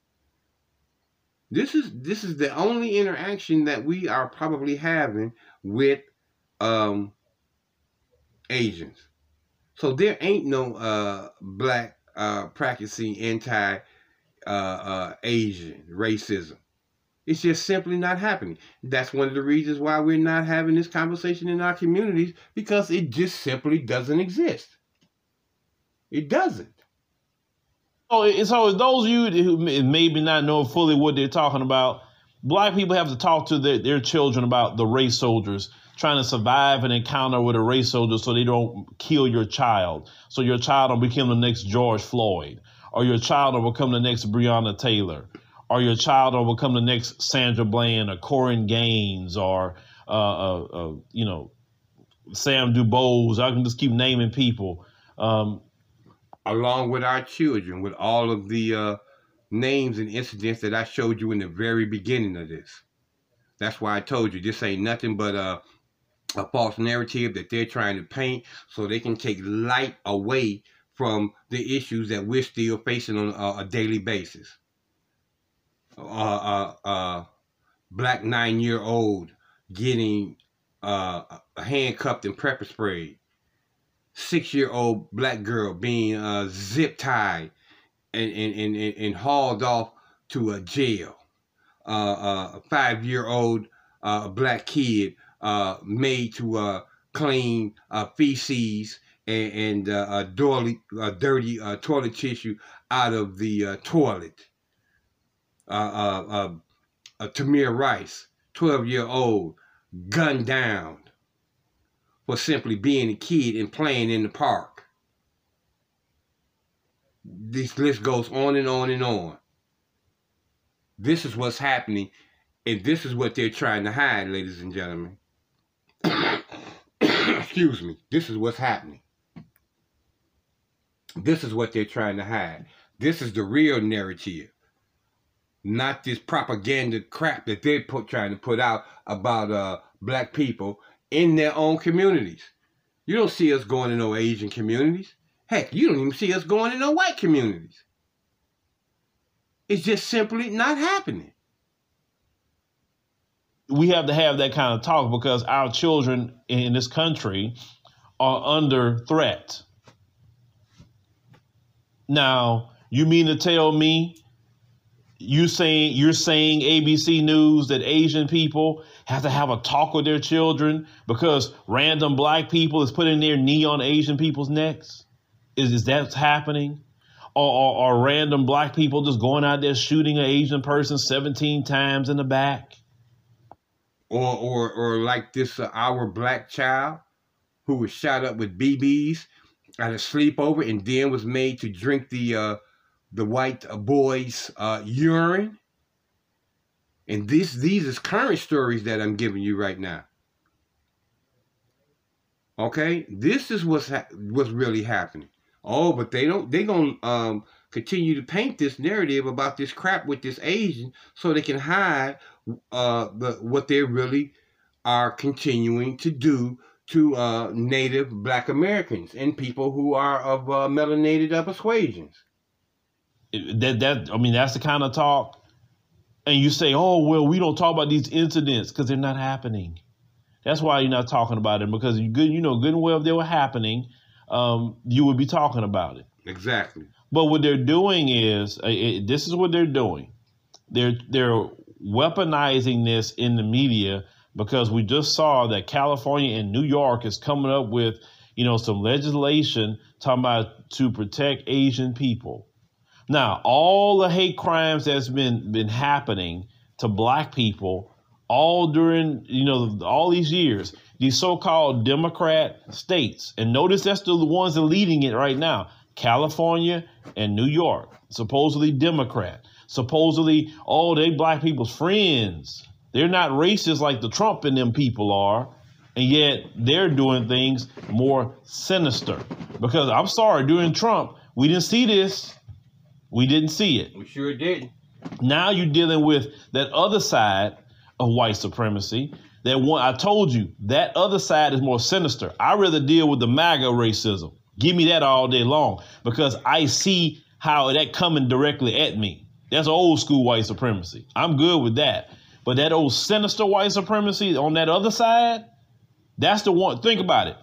This is this is the only interaction that we are probably having with um, Asians. So there ain't no uh, black practicing anti uh, uh, Asian racism. It's just simply not happening. That's one of the reasons why we're not having this conversation in our communities because it just simply doesn't exist. It doesn't. Oh, so those of you who maybe not know fully what they're talking about, black people have to talk to their, their children about the race soldiers trying to survive an encounter with a race soldier so they don't kill your child. So your child don't become the next George Floyd, or your child will become the next Breonna Taylor, or your child will become the next Sandra Bland or Korryn Gaines, or uh, uh, uh, you know Sam DuBose. I can just keep naming people. Um, along with our children, with all of the uh, names and incidents that I showed you in the very beginning of this. That's why I told you this ain't nothing but a, a false narrative that they're trying to paint so they can take light away from the issues that we're still facing on a, a daily basis. Uh, uh, uh, black nine-year-old getting uh, handcuffed and pepper sprayed six-year-old black girl being uh, zip tied and, and, and, and hauled off to a jail. Uh, a five-year-old uh, black kid made to clean feces and, and uh, dirty, dirty uh, toilet tissue out of the uh, toilet. Tamir Rice, 12-year-old, gunned down for simply being a kid and playing in the park. This list goes on and on and on. This is what's happening, and this is what they're trying to hide, ladies and gentlemen. Excuse me. This is what's happening. This is what they're trying to hide. This is the real narrative. Not this propaganda crap that they're put, trying to put out about uh, black people in their own communities. You don't see us going to no Asian communities. Heck, you don't even see us going to no white communities. It's just simply not happening. We have to have that kind of talk because our children in this country are under threat. Now, you mean to tell me you saying you're saying ABC News that Asian people have to have a talk with their children because random black people is putting their knee on Asian people's necks? Is, is that happening? Or, or random black people just going out there shooting an Asian person 17 times in the back? Or, or, or like this uh, our black child who was shot up with BBs at a sleepover and then was made to drink the uh, the white boys' uh, urine. And this, these is current stories that I'm giving you right now. Okay, this is what's what's really happening. Oh, but they don't. They gonna um, continue to paint this narrative about this crap with this Asian, so they can hide uh, the what they really are continuing to do to uh, Native Black Americans and people who are of uh, melanated persuasions that that I mean that's the kind of talk. And you say, oh well, we don't talk about these incidents because they're not happening. That's why you're not talking about it because you good, you know, good and well if they were happening, um, you would be talking about it. Exactly. But what they're doing is, uh, it, this is what they're doing. They're they're weaponizing this in the media because we just saw that California and New York is coming up with, you know, some legislation talking about to protect Asian people. Now, all the hate crimes that's been been happening to black people all during you know all these years. These so-called Democrat states, and notice that's the ones that are leading it right now: California and New York, supposedly Democrat. Supposedly, oh, they black people's friends. They're not racist like the Trump and them people are, and yet they're doing things more sinister. Because I'm sorry, during Trump, we didn't see this. We didn't see it. We sure didn't. Now you're dealing with that other side of white supremacy. That one I told you, that other side is more sinister. I rather deal with the MAGA racism. Give me that all day long because I see how that coming directly at me. That's old school white supremacy. I'm good with that. But that old sinister white supremacy on that other side, that's the one. Think about it.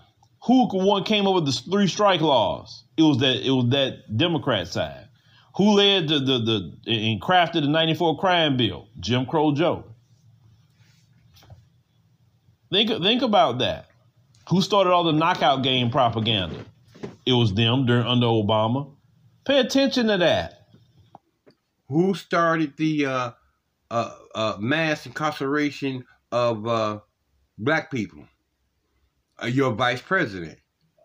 Who one came up with the three strike laws? It was that it was that Democrat side. Who led the the, the and crafted the '94 crime bill? Jim Crow Joe. Think think about that. Who started all the knockout game propaganda? It was them during under Obama. Pay attention to that. Who started the uh, uh, uh, mass incarceration of uh, black people? Uh, your vice president,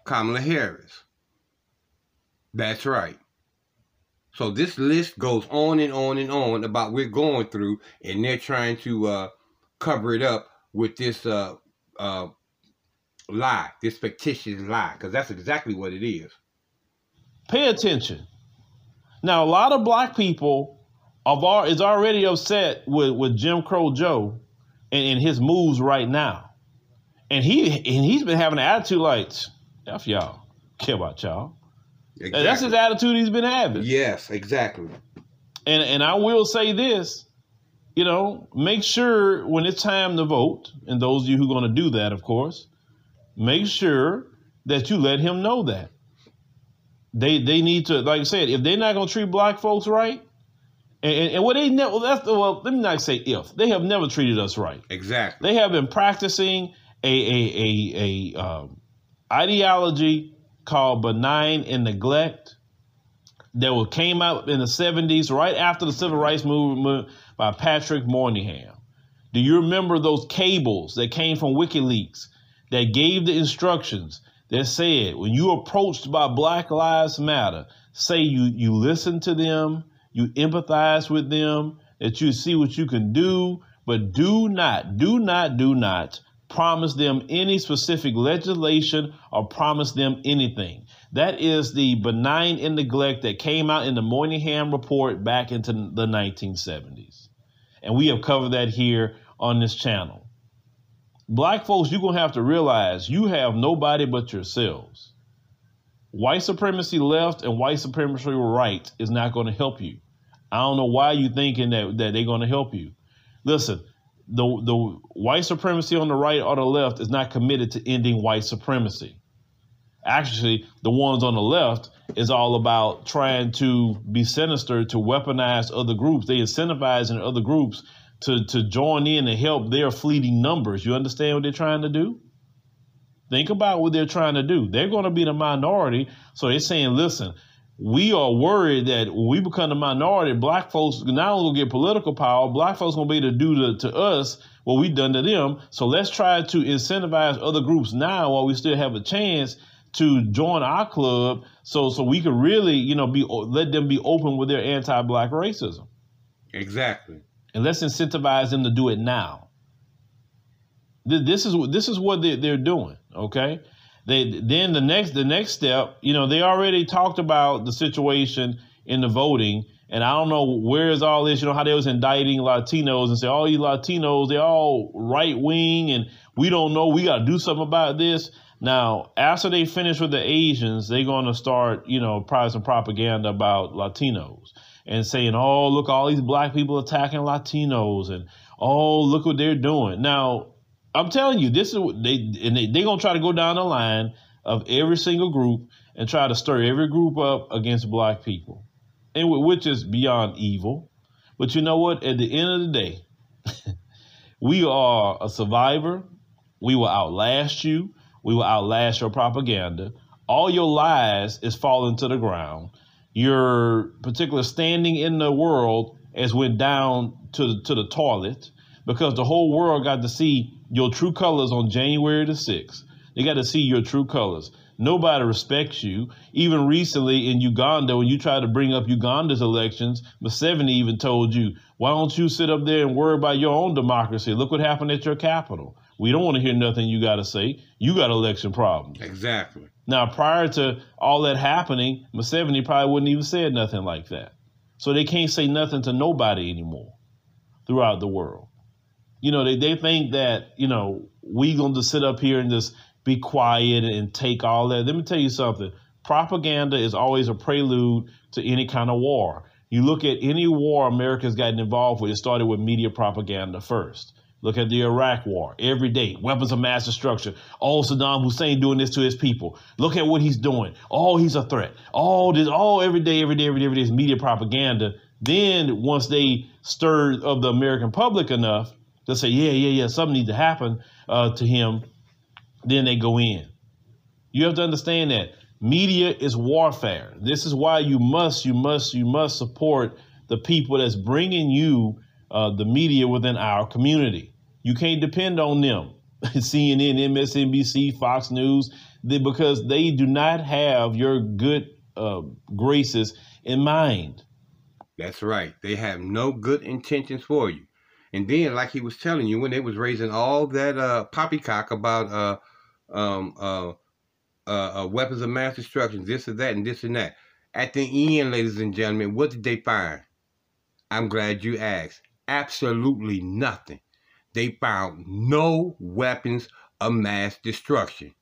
Kamala Harris. That's right. So this list goes on and on and on about we're going through, and they're trying to uh, cover it up with this uh, lie, this fictitious lie, because that's exactly what it is. Pay attention. Now, a lot of black people of is already upset with, with Jim Crow Joe and, and his moves right now, and he and he's been having an attitude like, "F y'all, care about y'all." Exactly. That's his attitude he's been having. Yes, exactly. And and I will say this, you know, make sure when it's time to vote, and those of you who are going to do that, of course, make sure that you let him know that. They they need to, like I said, if they're not going to treat black folks right, and, and, and what they never, well, that's well, let me not say if they have never treated us right. Exactly. They have been practicing a a a, a um, ideology called benign and neglect that came out in the 70s right after the civil rights movement by patrick moynihan do you remember those cables that came from wikileaks that gave the instructions that said when you approached by black lives matter say you you listen to them you empathize with them that you see what you can do but do not do not do not promise them any specific legislation or promise them anything. That is the benign and neglect that came out in the Moynihan report back into the 1970s. And we have covered that here on this channel. Black folks, you're going to have to realize you have nobody but yourselves. White supremacy left and white supremacy right is not going to help you. I don't know why you're thinking that, that they're going to help you. Listen, the the white supremacy on the right or the left is not committed to ending white supremacy. Actually, the ones on the left is all about trying to be sinister to weaponize other groups. They incentivize in other groups to to join in and help their fleeting numbers. You understand what they're trying to do? Think about what they're trying to do. They're going to be the minority, so they're saying, "Listen, we are worried that when we become the minority, black folks not only will get political power, black folks gonna be able to do to, to us what we done to them. So let's try to incentivize other groups now while we still have a chance to join our club, so so we can really, you know, be let them be open with their anti-black racism. Exactly. And let's incentivize them to do it now. This is this is what they're doing. Okay. They then the next the next step, you know, they already talked about the situation in the voting, and I don't know where is all this. You know how they was indicting Latinos and say all you Latinos they all right wing, and we don't know. We got to do something about this. Now, after they finish with the Asians, they're going to start, you know, probably some propaganda about Latinos and saying, "Oh, look, all these black people attacking Latinos," and "Oh, look what they're doing." Now, I'm telling you, this is what they and they, they're gonna try to go down the line of every single group and try to stir every group up against black people, and which is beyond evil. But you know what? At the end of the day, we are a survivor. We will outlast you. We will outlast your propaganda. All your lies is falling to the ground. Your particular standing in the world has went down to to the toilet because the whole world got to see your true colors on January the 6th. They got to see your true colors. Nobody respects you. Even recently in Uganda, when you tried to bring up Uganda's elections, Museveni even told you, why don't you sit up there and worry about your own democracy? Look what happened at your capital. We don't want to hear nothing you got to say. You got election problems. Exactly. Now, prior to all that happening, Museveni probably wouldn't even said nothing like that. So they can't say nothing to nobody anymore throughout the world. You know, they, they think that, you know, we going to sit up here and just be quiet and take all that. Let me tell you something. Propaganda is always a prelude to any kind of war. You look at any war America's gotten involved with, it started with media propaganda first. Look at the Iraq war every day, weapons of mass destruction. Oh, Saddam Hussein doing this to his people. Look at what he's doing. Oh, he's a threat. All this, all every day, every day, every day, every day is media propaganda. Then once they stir of the American public enough, they'll say, yeah, yeah, yeah, something needs to happen uh, to him then they go in. You have to understand that media is warfare. This is why you must, you must, you must support the people that's bringing you uh, the media within our community. You can't depend on them. CNN, MSNBC, Fox News, they, because they do not have your good uh, graces in mind. That's right. They have no good intentions for you. And then, like he was telling you, when they was raising all that uh, poppycock about uh, um, uh, uh, uh, weapons of mass destruction, this and that, and this and that. At the end, ladies and gentlemen, what did they find? I'm glad you asked. Absolutely nothing. They found no weapons of mass destruction.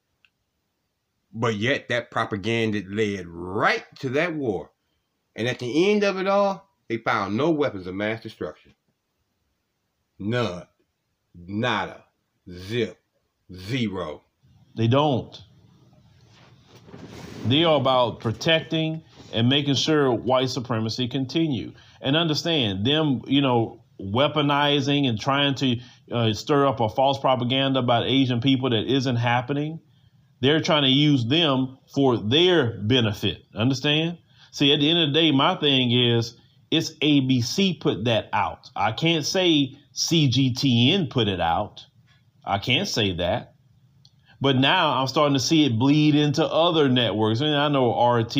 But yet, that propaganda led right to that war. And at the end of it all, they found no weapons of mass destruction. None. Nada. Zip. Zero. They don't. They are about protecting and making sure white supremacy continue. And understand them, you know, weaponizing and trying to uh, stir up a false propaganda about Asian people that isn't happening. They're trying to use them for their benefit. Understand? See, at the end of the day, my thing is it's ABC put that out. I can't say CGTN put it out. I can't say that. But now I'm starting to see it bleed into other networks. I, mean, I know RT,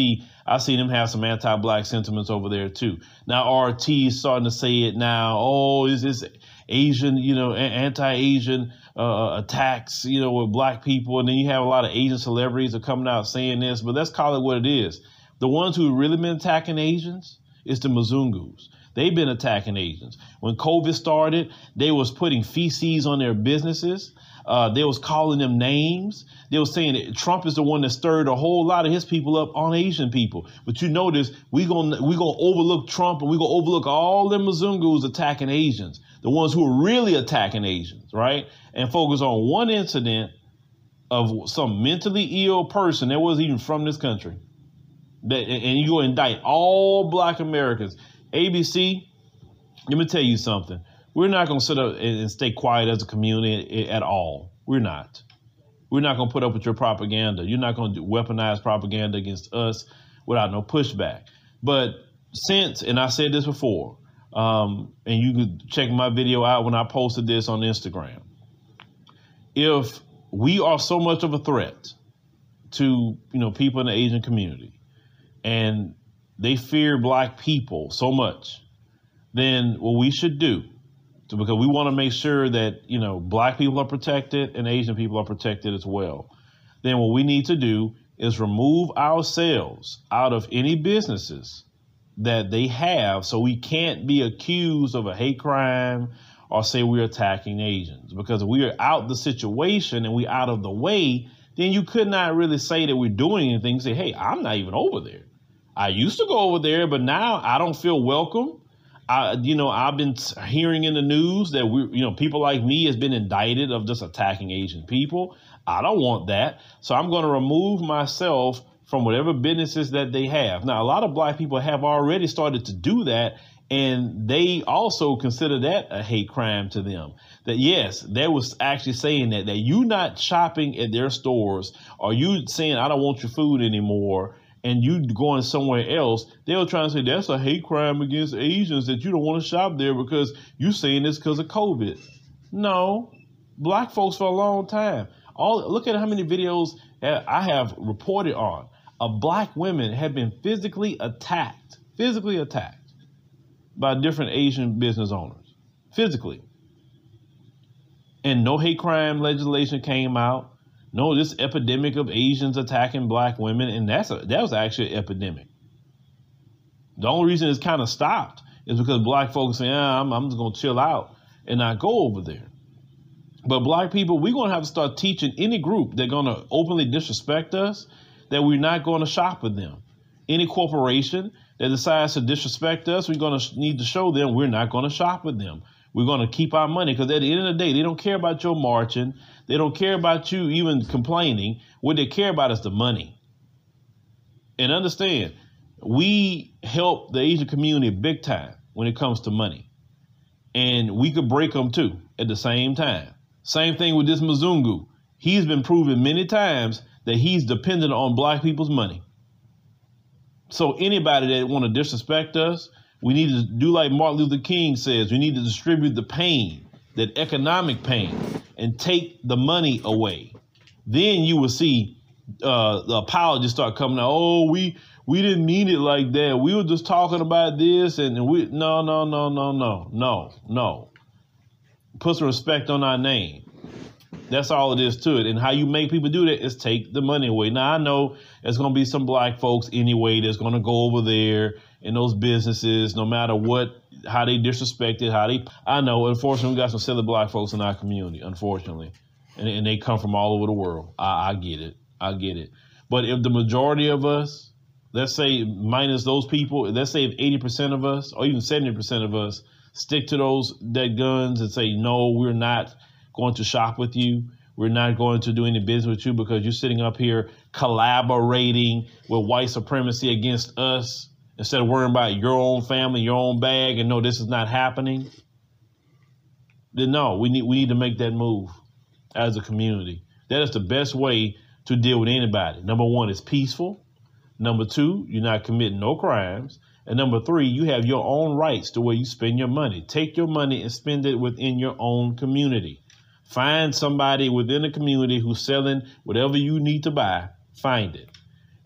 I see them have some anti-black sentiments over there too. Now RT is starting to say it now. Oh, is this Asian, you know, anti-Asian uh, uh, attacks, you know, with black people, and then you have a lot of Asian celebrities are coming out saying this. But let's call it what it is. The ones who really been attacking Asians is the Mzungus. They've been attacking Asians. When COVID started, they was putting feces on their businesses. Uh, they was calling them names. They was saying that Trump is the one that stirred a whole lot of his people up on Asian people. But you notice we gonna we gonna overlook Trump and we gonna overlook all them Mzungus attacking Asians, the ones who are really attacking Asians, right? And focus on one incident of some mentally ill person that wasn't even from this country. That and you indict all Black Americans. ABC, let me tell you something. We're not going to sit up and stay quiet as a community at all. We're not. We're not going to put up with your propaganda. You're not going to weaponize propaganda against us without no pushback. But since, and I said this before, um, and you can check my video out when I posted this on Instagram. If we are so much of a threat to you know people in the Asian community, and they fear black people so much, then what we should do so because we want to make sure that you know black people are protected and Asian people are protected as well. Then what we need to do is remove ourselves out of any businesses that they have, so we can't be accused of a hate crime or say we're attacking Asians. Because if we are out the situation and we out of the way, then you could not really say that we're doing anything. Say, hey, I'm not even over there. I used to go over there, but now I don't feel welcome. I, you know, I've been hearing in the news that we, you know, people like me has been indicted of just attacking Asian people. I don't want that, so I'm going to remove myself from whatever businesses that they have. Now, a lot of black people have already started to do that, and they also consider that a hate crime to them. That yes, they was actually saying that that you not shopping at their stores, or you saying I don't want your food anymore and you going somewhere else, they'll try and say that's a hate crime against Asians that you don't want to shop there because you're saying this because of COVID. No, black folks for a long time. All look at how many videos I have reported on of black women have been physically attacked, physically attacked by different Asian business owners, physically. And no hate crime legislation came out no, this epidemic of Asians attacking black women, and that's a, that was actually an epidemic. The only reason it's kind of stopped is because black folks say, ah, I'm, I'm just going to chill out and not go over there. But black people, we're going to have to start teaching any group that's going to openly disrespect us that we're not going to shop with them. Any corporation that decides to disrespect us, we're going to need to show them we're not going to shop with them. We're going to keep our money because at the end of the day, they don't care about your marching. They don't care about you even complaining. What they care about is the money. And understand, we help the Asian community big time when it comes to money. And we could break them too at the same time. Same thing with this Mzungu. He's been proven many times that he's dependent on black people's money. So anybody that want to disrespect us, we need to do like Martin Luther King says, we need to distribute the pain, that economic pain, and take the money away. Then you will see uh, the apologies start coming out. Oh, we we didn't mean it like that. We were just talking about this, and we no no no no no no no. Put some respect on our name. That's all it is to it. And how you make people do that is take the money away. Now I know there's gonna be some black folks anyway that's gonna go over there in those businesses, no matter what, how they disrespected, how they. I know, unfortunately, we got some silly black folks in our community, unfortunately, and, and they come from all over the world. I, I get it, I get it. But if the majority of us, let's say minus those people, let's say if eighty percent of us, or even seventy percent of us, stick to those dead guns and say no, we're not going to shop with you. We're not going to do any business with you because you're sitting up here collaborating with white supremacy against us instead of worrying about your own family, your own bag, and no, this is not happening, then no, we need we need to make that move as a community. That is the best way to deal with anybody. Number one, it's peaceful. Number two, you're not committing no crimes. And number three, you have your own rights to where you spend your money. Take your money and spend it within your own community. Find somebody within the community who's selling whatever you need to buy. Find it.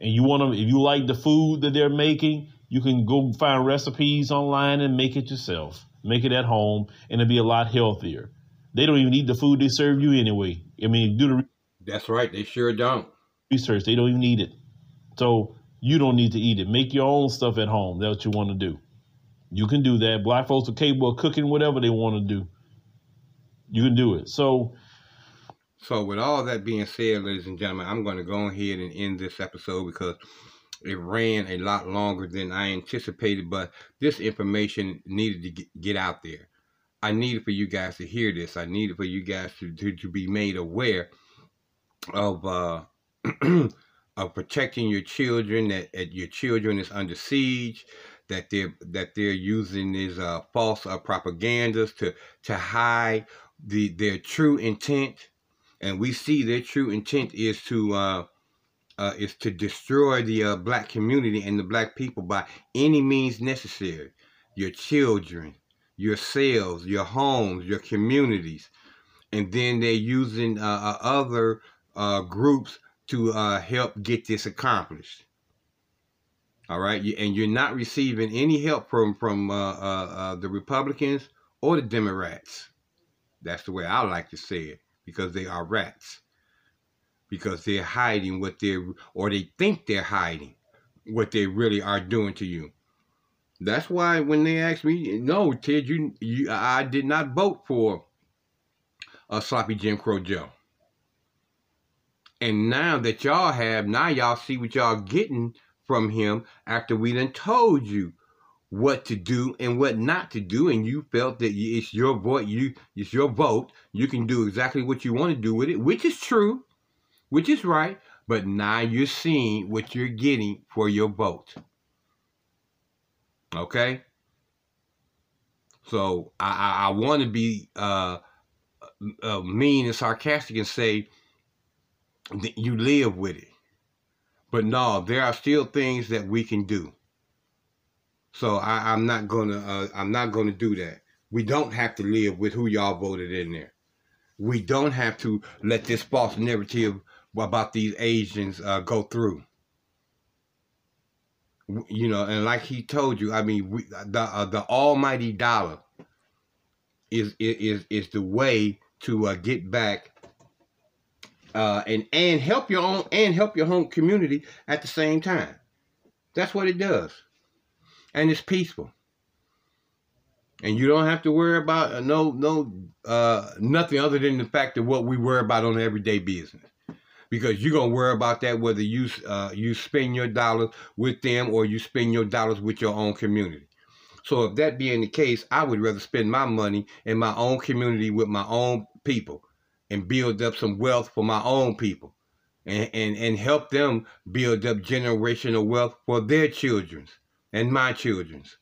And you want to, if you like the food that they're making, you can go find recipes online and make it yourself. Make it at home, and it'll be a lot healthier. They don't even eat the food they serve you anyway. I mean, do the. That's right. They sure don't. Research. They don't even need it. So you don't need to eat it. Make your own stuff at home. That's what you want to do. You can do that. Black folks are capable of cooking whatever they want to do. You can do it. So. So with all that being said, ladies and gentlemen, I'm going to go ahead and end this episode because it ran a lot longer than I anticipated, but this information needed to get out there. I needed for you guys to hear this. I needed for you guys to, to, to be made aware of uh, of protecting your children. That, that, your children is under siege. That they're that they're using these uh, false uh, propagandas to to hide the their true intent. And we see their true intent is to uh, is to destroy the uh, black community and the black people by any means necessary. Your children, yourselves, your homes, your communities. And then they're using uh, uh other uh, groups to uh, help get this accomplished. All right, and you're not receiving any help from from the Republicans or the Democrats. That's the way I like to say it because they are rats because they're hiding what they're, or they think they're hiding what they really are doing to you. That's why when they ask me, no, Ted, you, you I did not vote for a sloppy Jim Crow Joe. And now that y'all have, now y'all see what y'all getting from him after we done told you what to do and what not to do, and you felt that it's your vote, you it's your vote, you can do exactly what you want to do with it, which is true which is right, but now you're seeing what you're getting for your vote. Okay? So I, I, I want to be uh, uh, mean and sarcastic and say that you live with it. But no, there are still things that we can do. So I, I'm not gonna uh, I'm not gonna do that. We don't have to live with who y'all voted in there. We don't have to let this false narrative about these Asians uh, go through. You know, and like he told you, I mean, we, the uh, the almighty dollar is is is the way to uh, get back uh, and and help your own and help your home community at the same time. That's what it does, and it's peaceful. And you don't have to worry about uh, no no uh, nothing other than the fact of what we worry about on everyday business, because you're gonna worry about that whether you uh, you spend your dollars with them or you spend your dollars with your own community. So if that being the case, I would rather spend my money in my own community with my own people and build up some wealth for my own people and, and, and help them build up generational wealth for their children's and my children's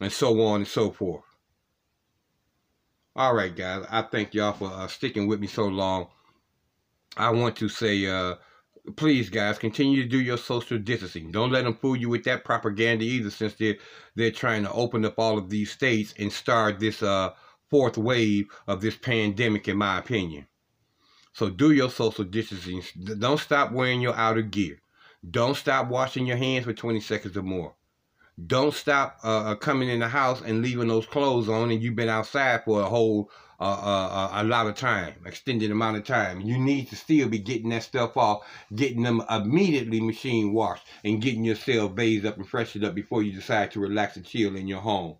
and so on and so forth. All right, guys. I thank y'all for uh, sticking with me so long. I want to say, uh, please, guys, continue to do your social distancing. Don't let them fool you with that propaganda either, since they're they're trying to open up all of these states and start this uh fourth wave of this pandemic, in my opinion. So do your social distancing. Don't stop wearing your outer gear. Don't stop washing your hands for 20 seconds or more. Don't stop uh, uh, coming in the house and leaving those clothes on and you've been outside for a whole a lot of time, extended amount of time. You need to still be getting that stuff off, getting them immediately machine washed, and getting yourself bathed up and freshened up before you decide to relax and chill in your home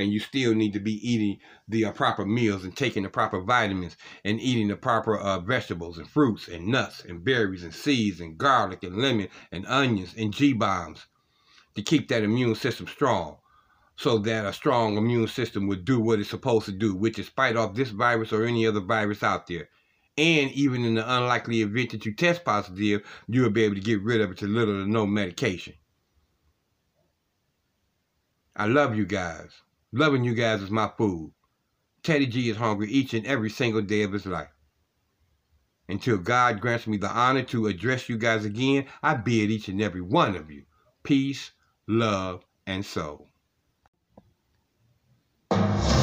and you still need to be eating the uh, proper meals and taking the proper vitamins and eating the proper uh, vegetables and fruits and nuts and berries and seeds and garlic and lemon and onions and G-bombs to keep that immune system strong so that a strong immune system would do what it's supposed to do, which is fight off this virus or any other virus out there. And even in the unlikely event that you test positive, you will be able to get rid of it with little or no medication. I love you guys. Loving you guys is my food. Teddy G is hungry each and every single day of his life. Until God grants me the honor to address you guys again, I bid each and every one of you peace, love, and soul you.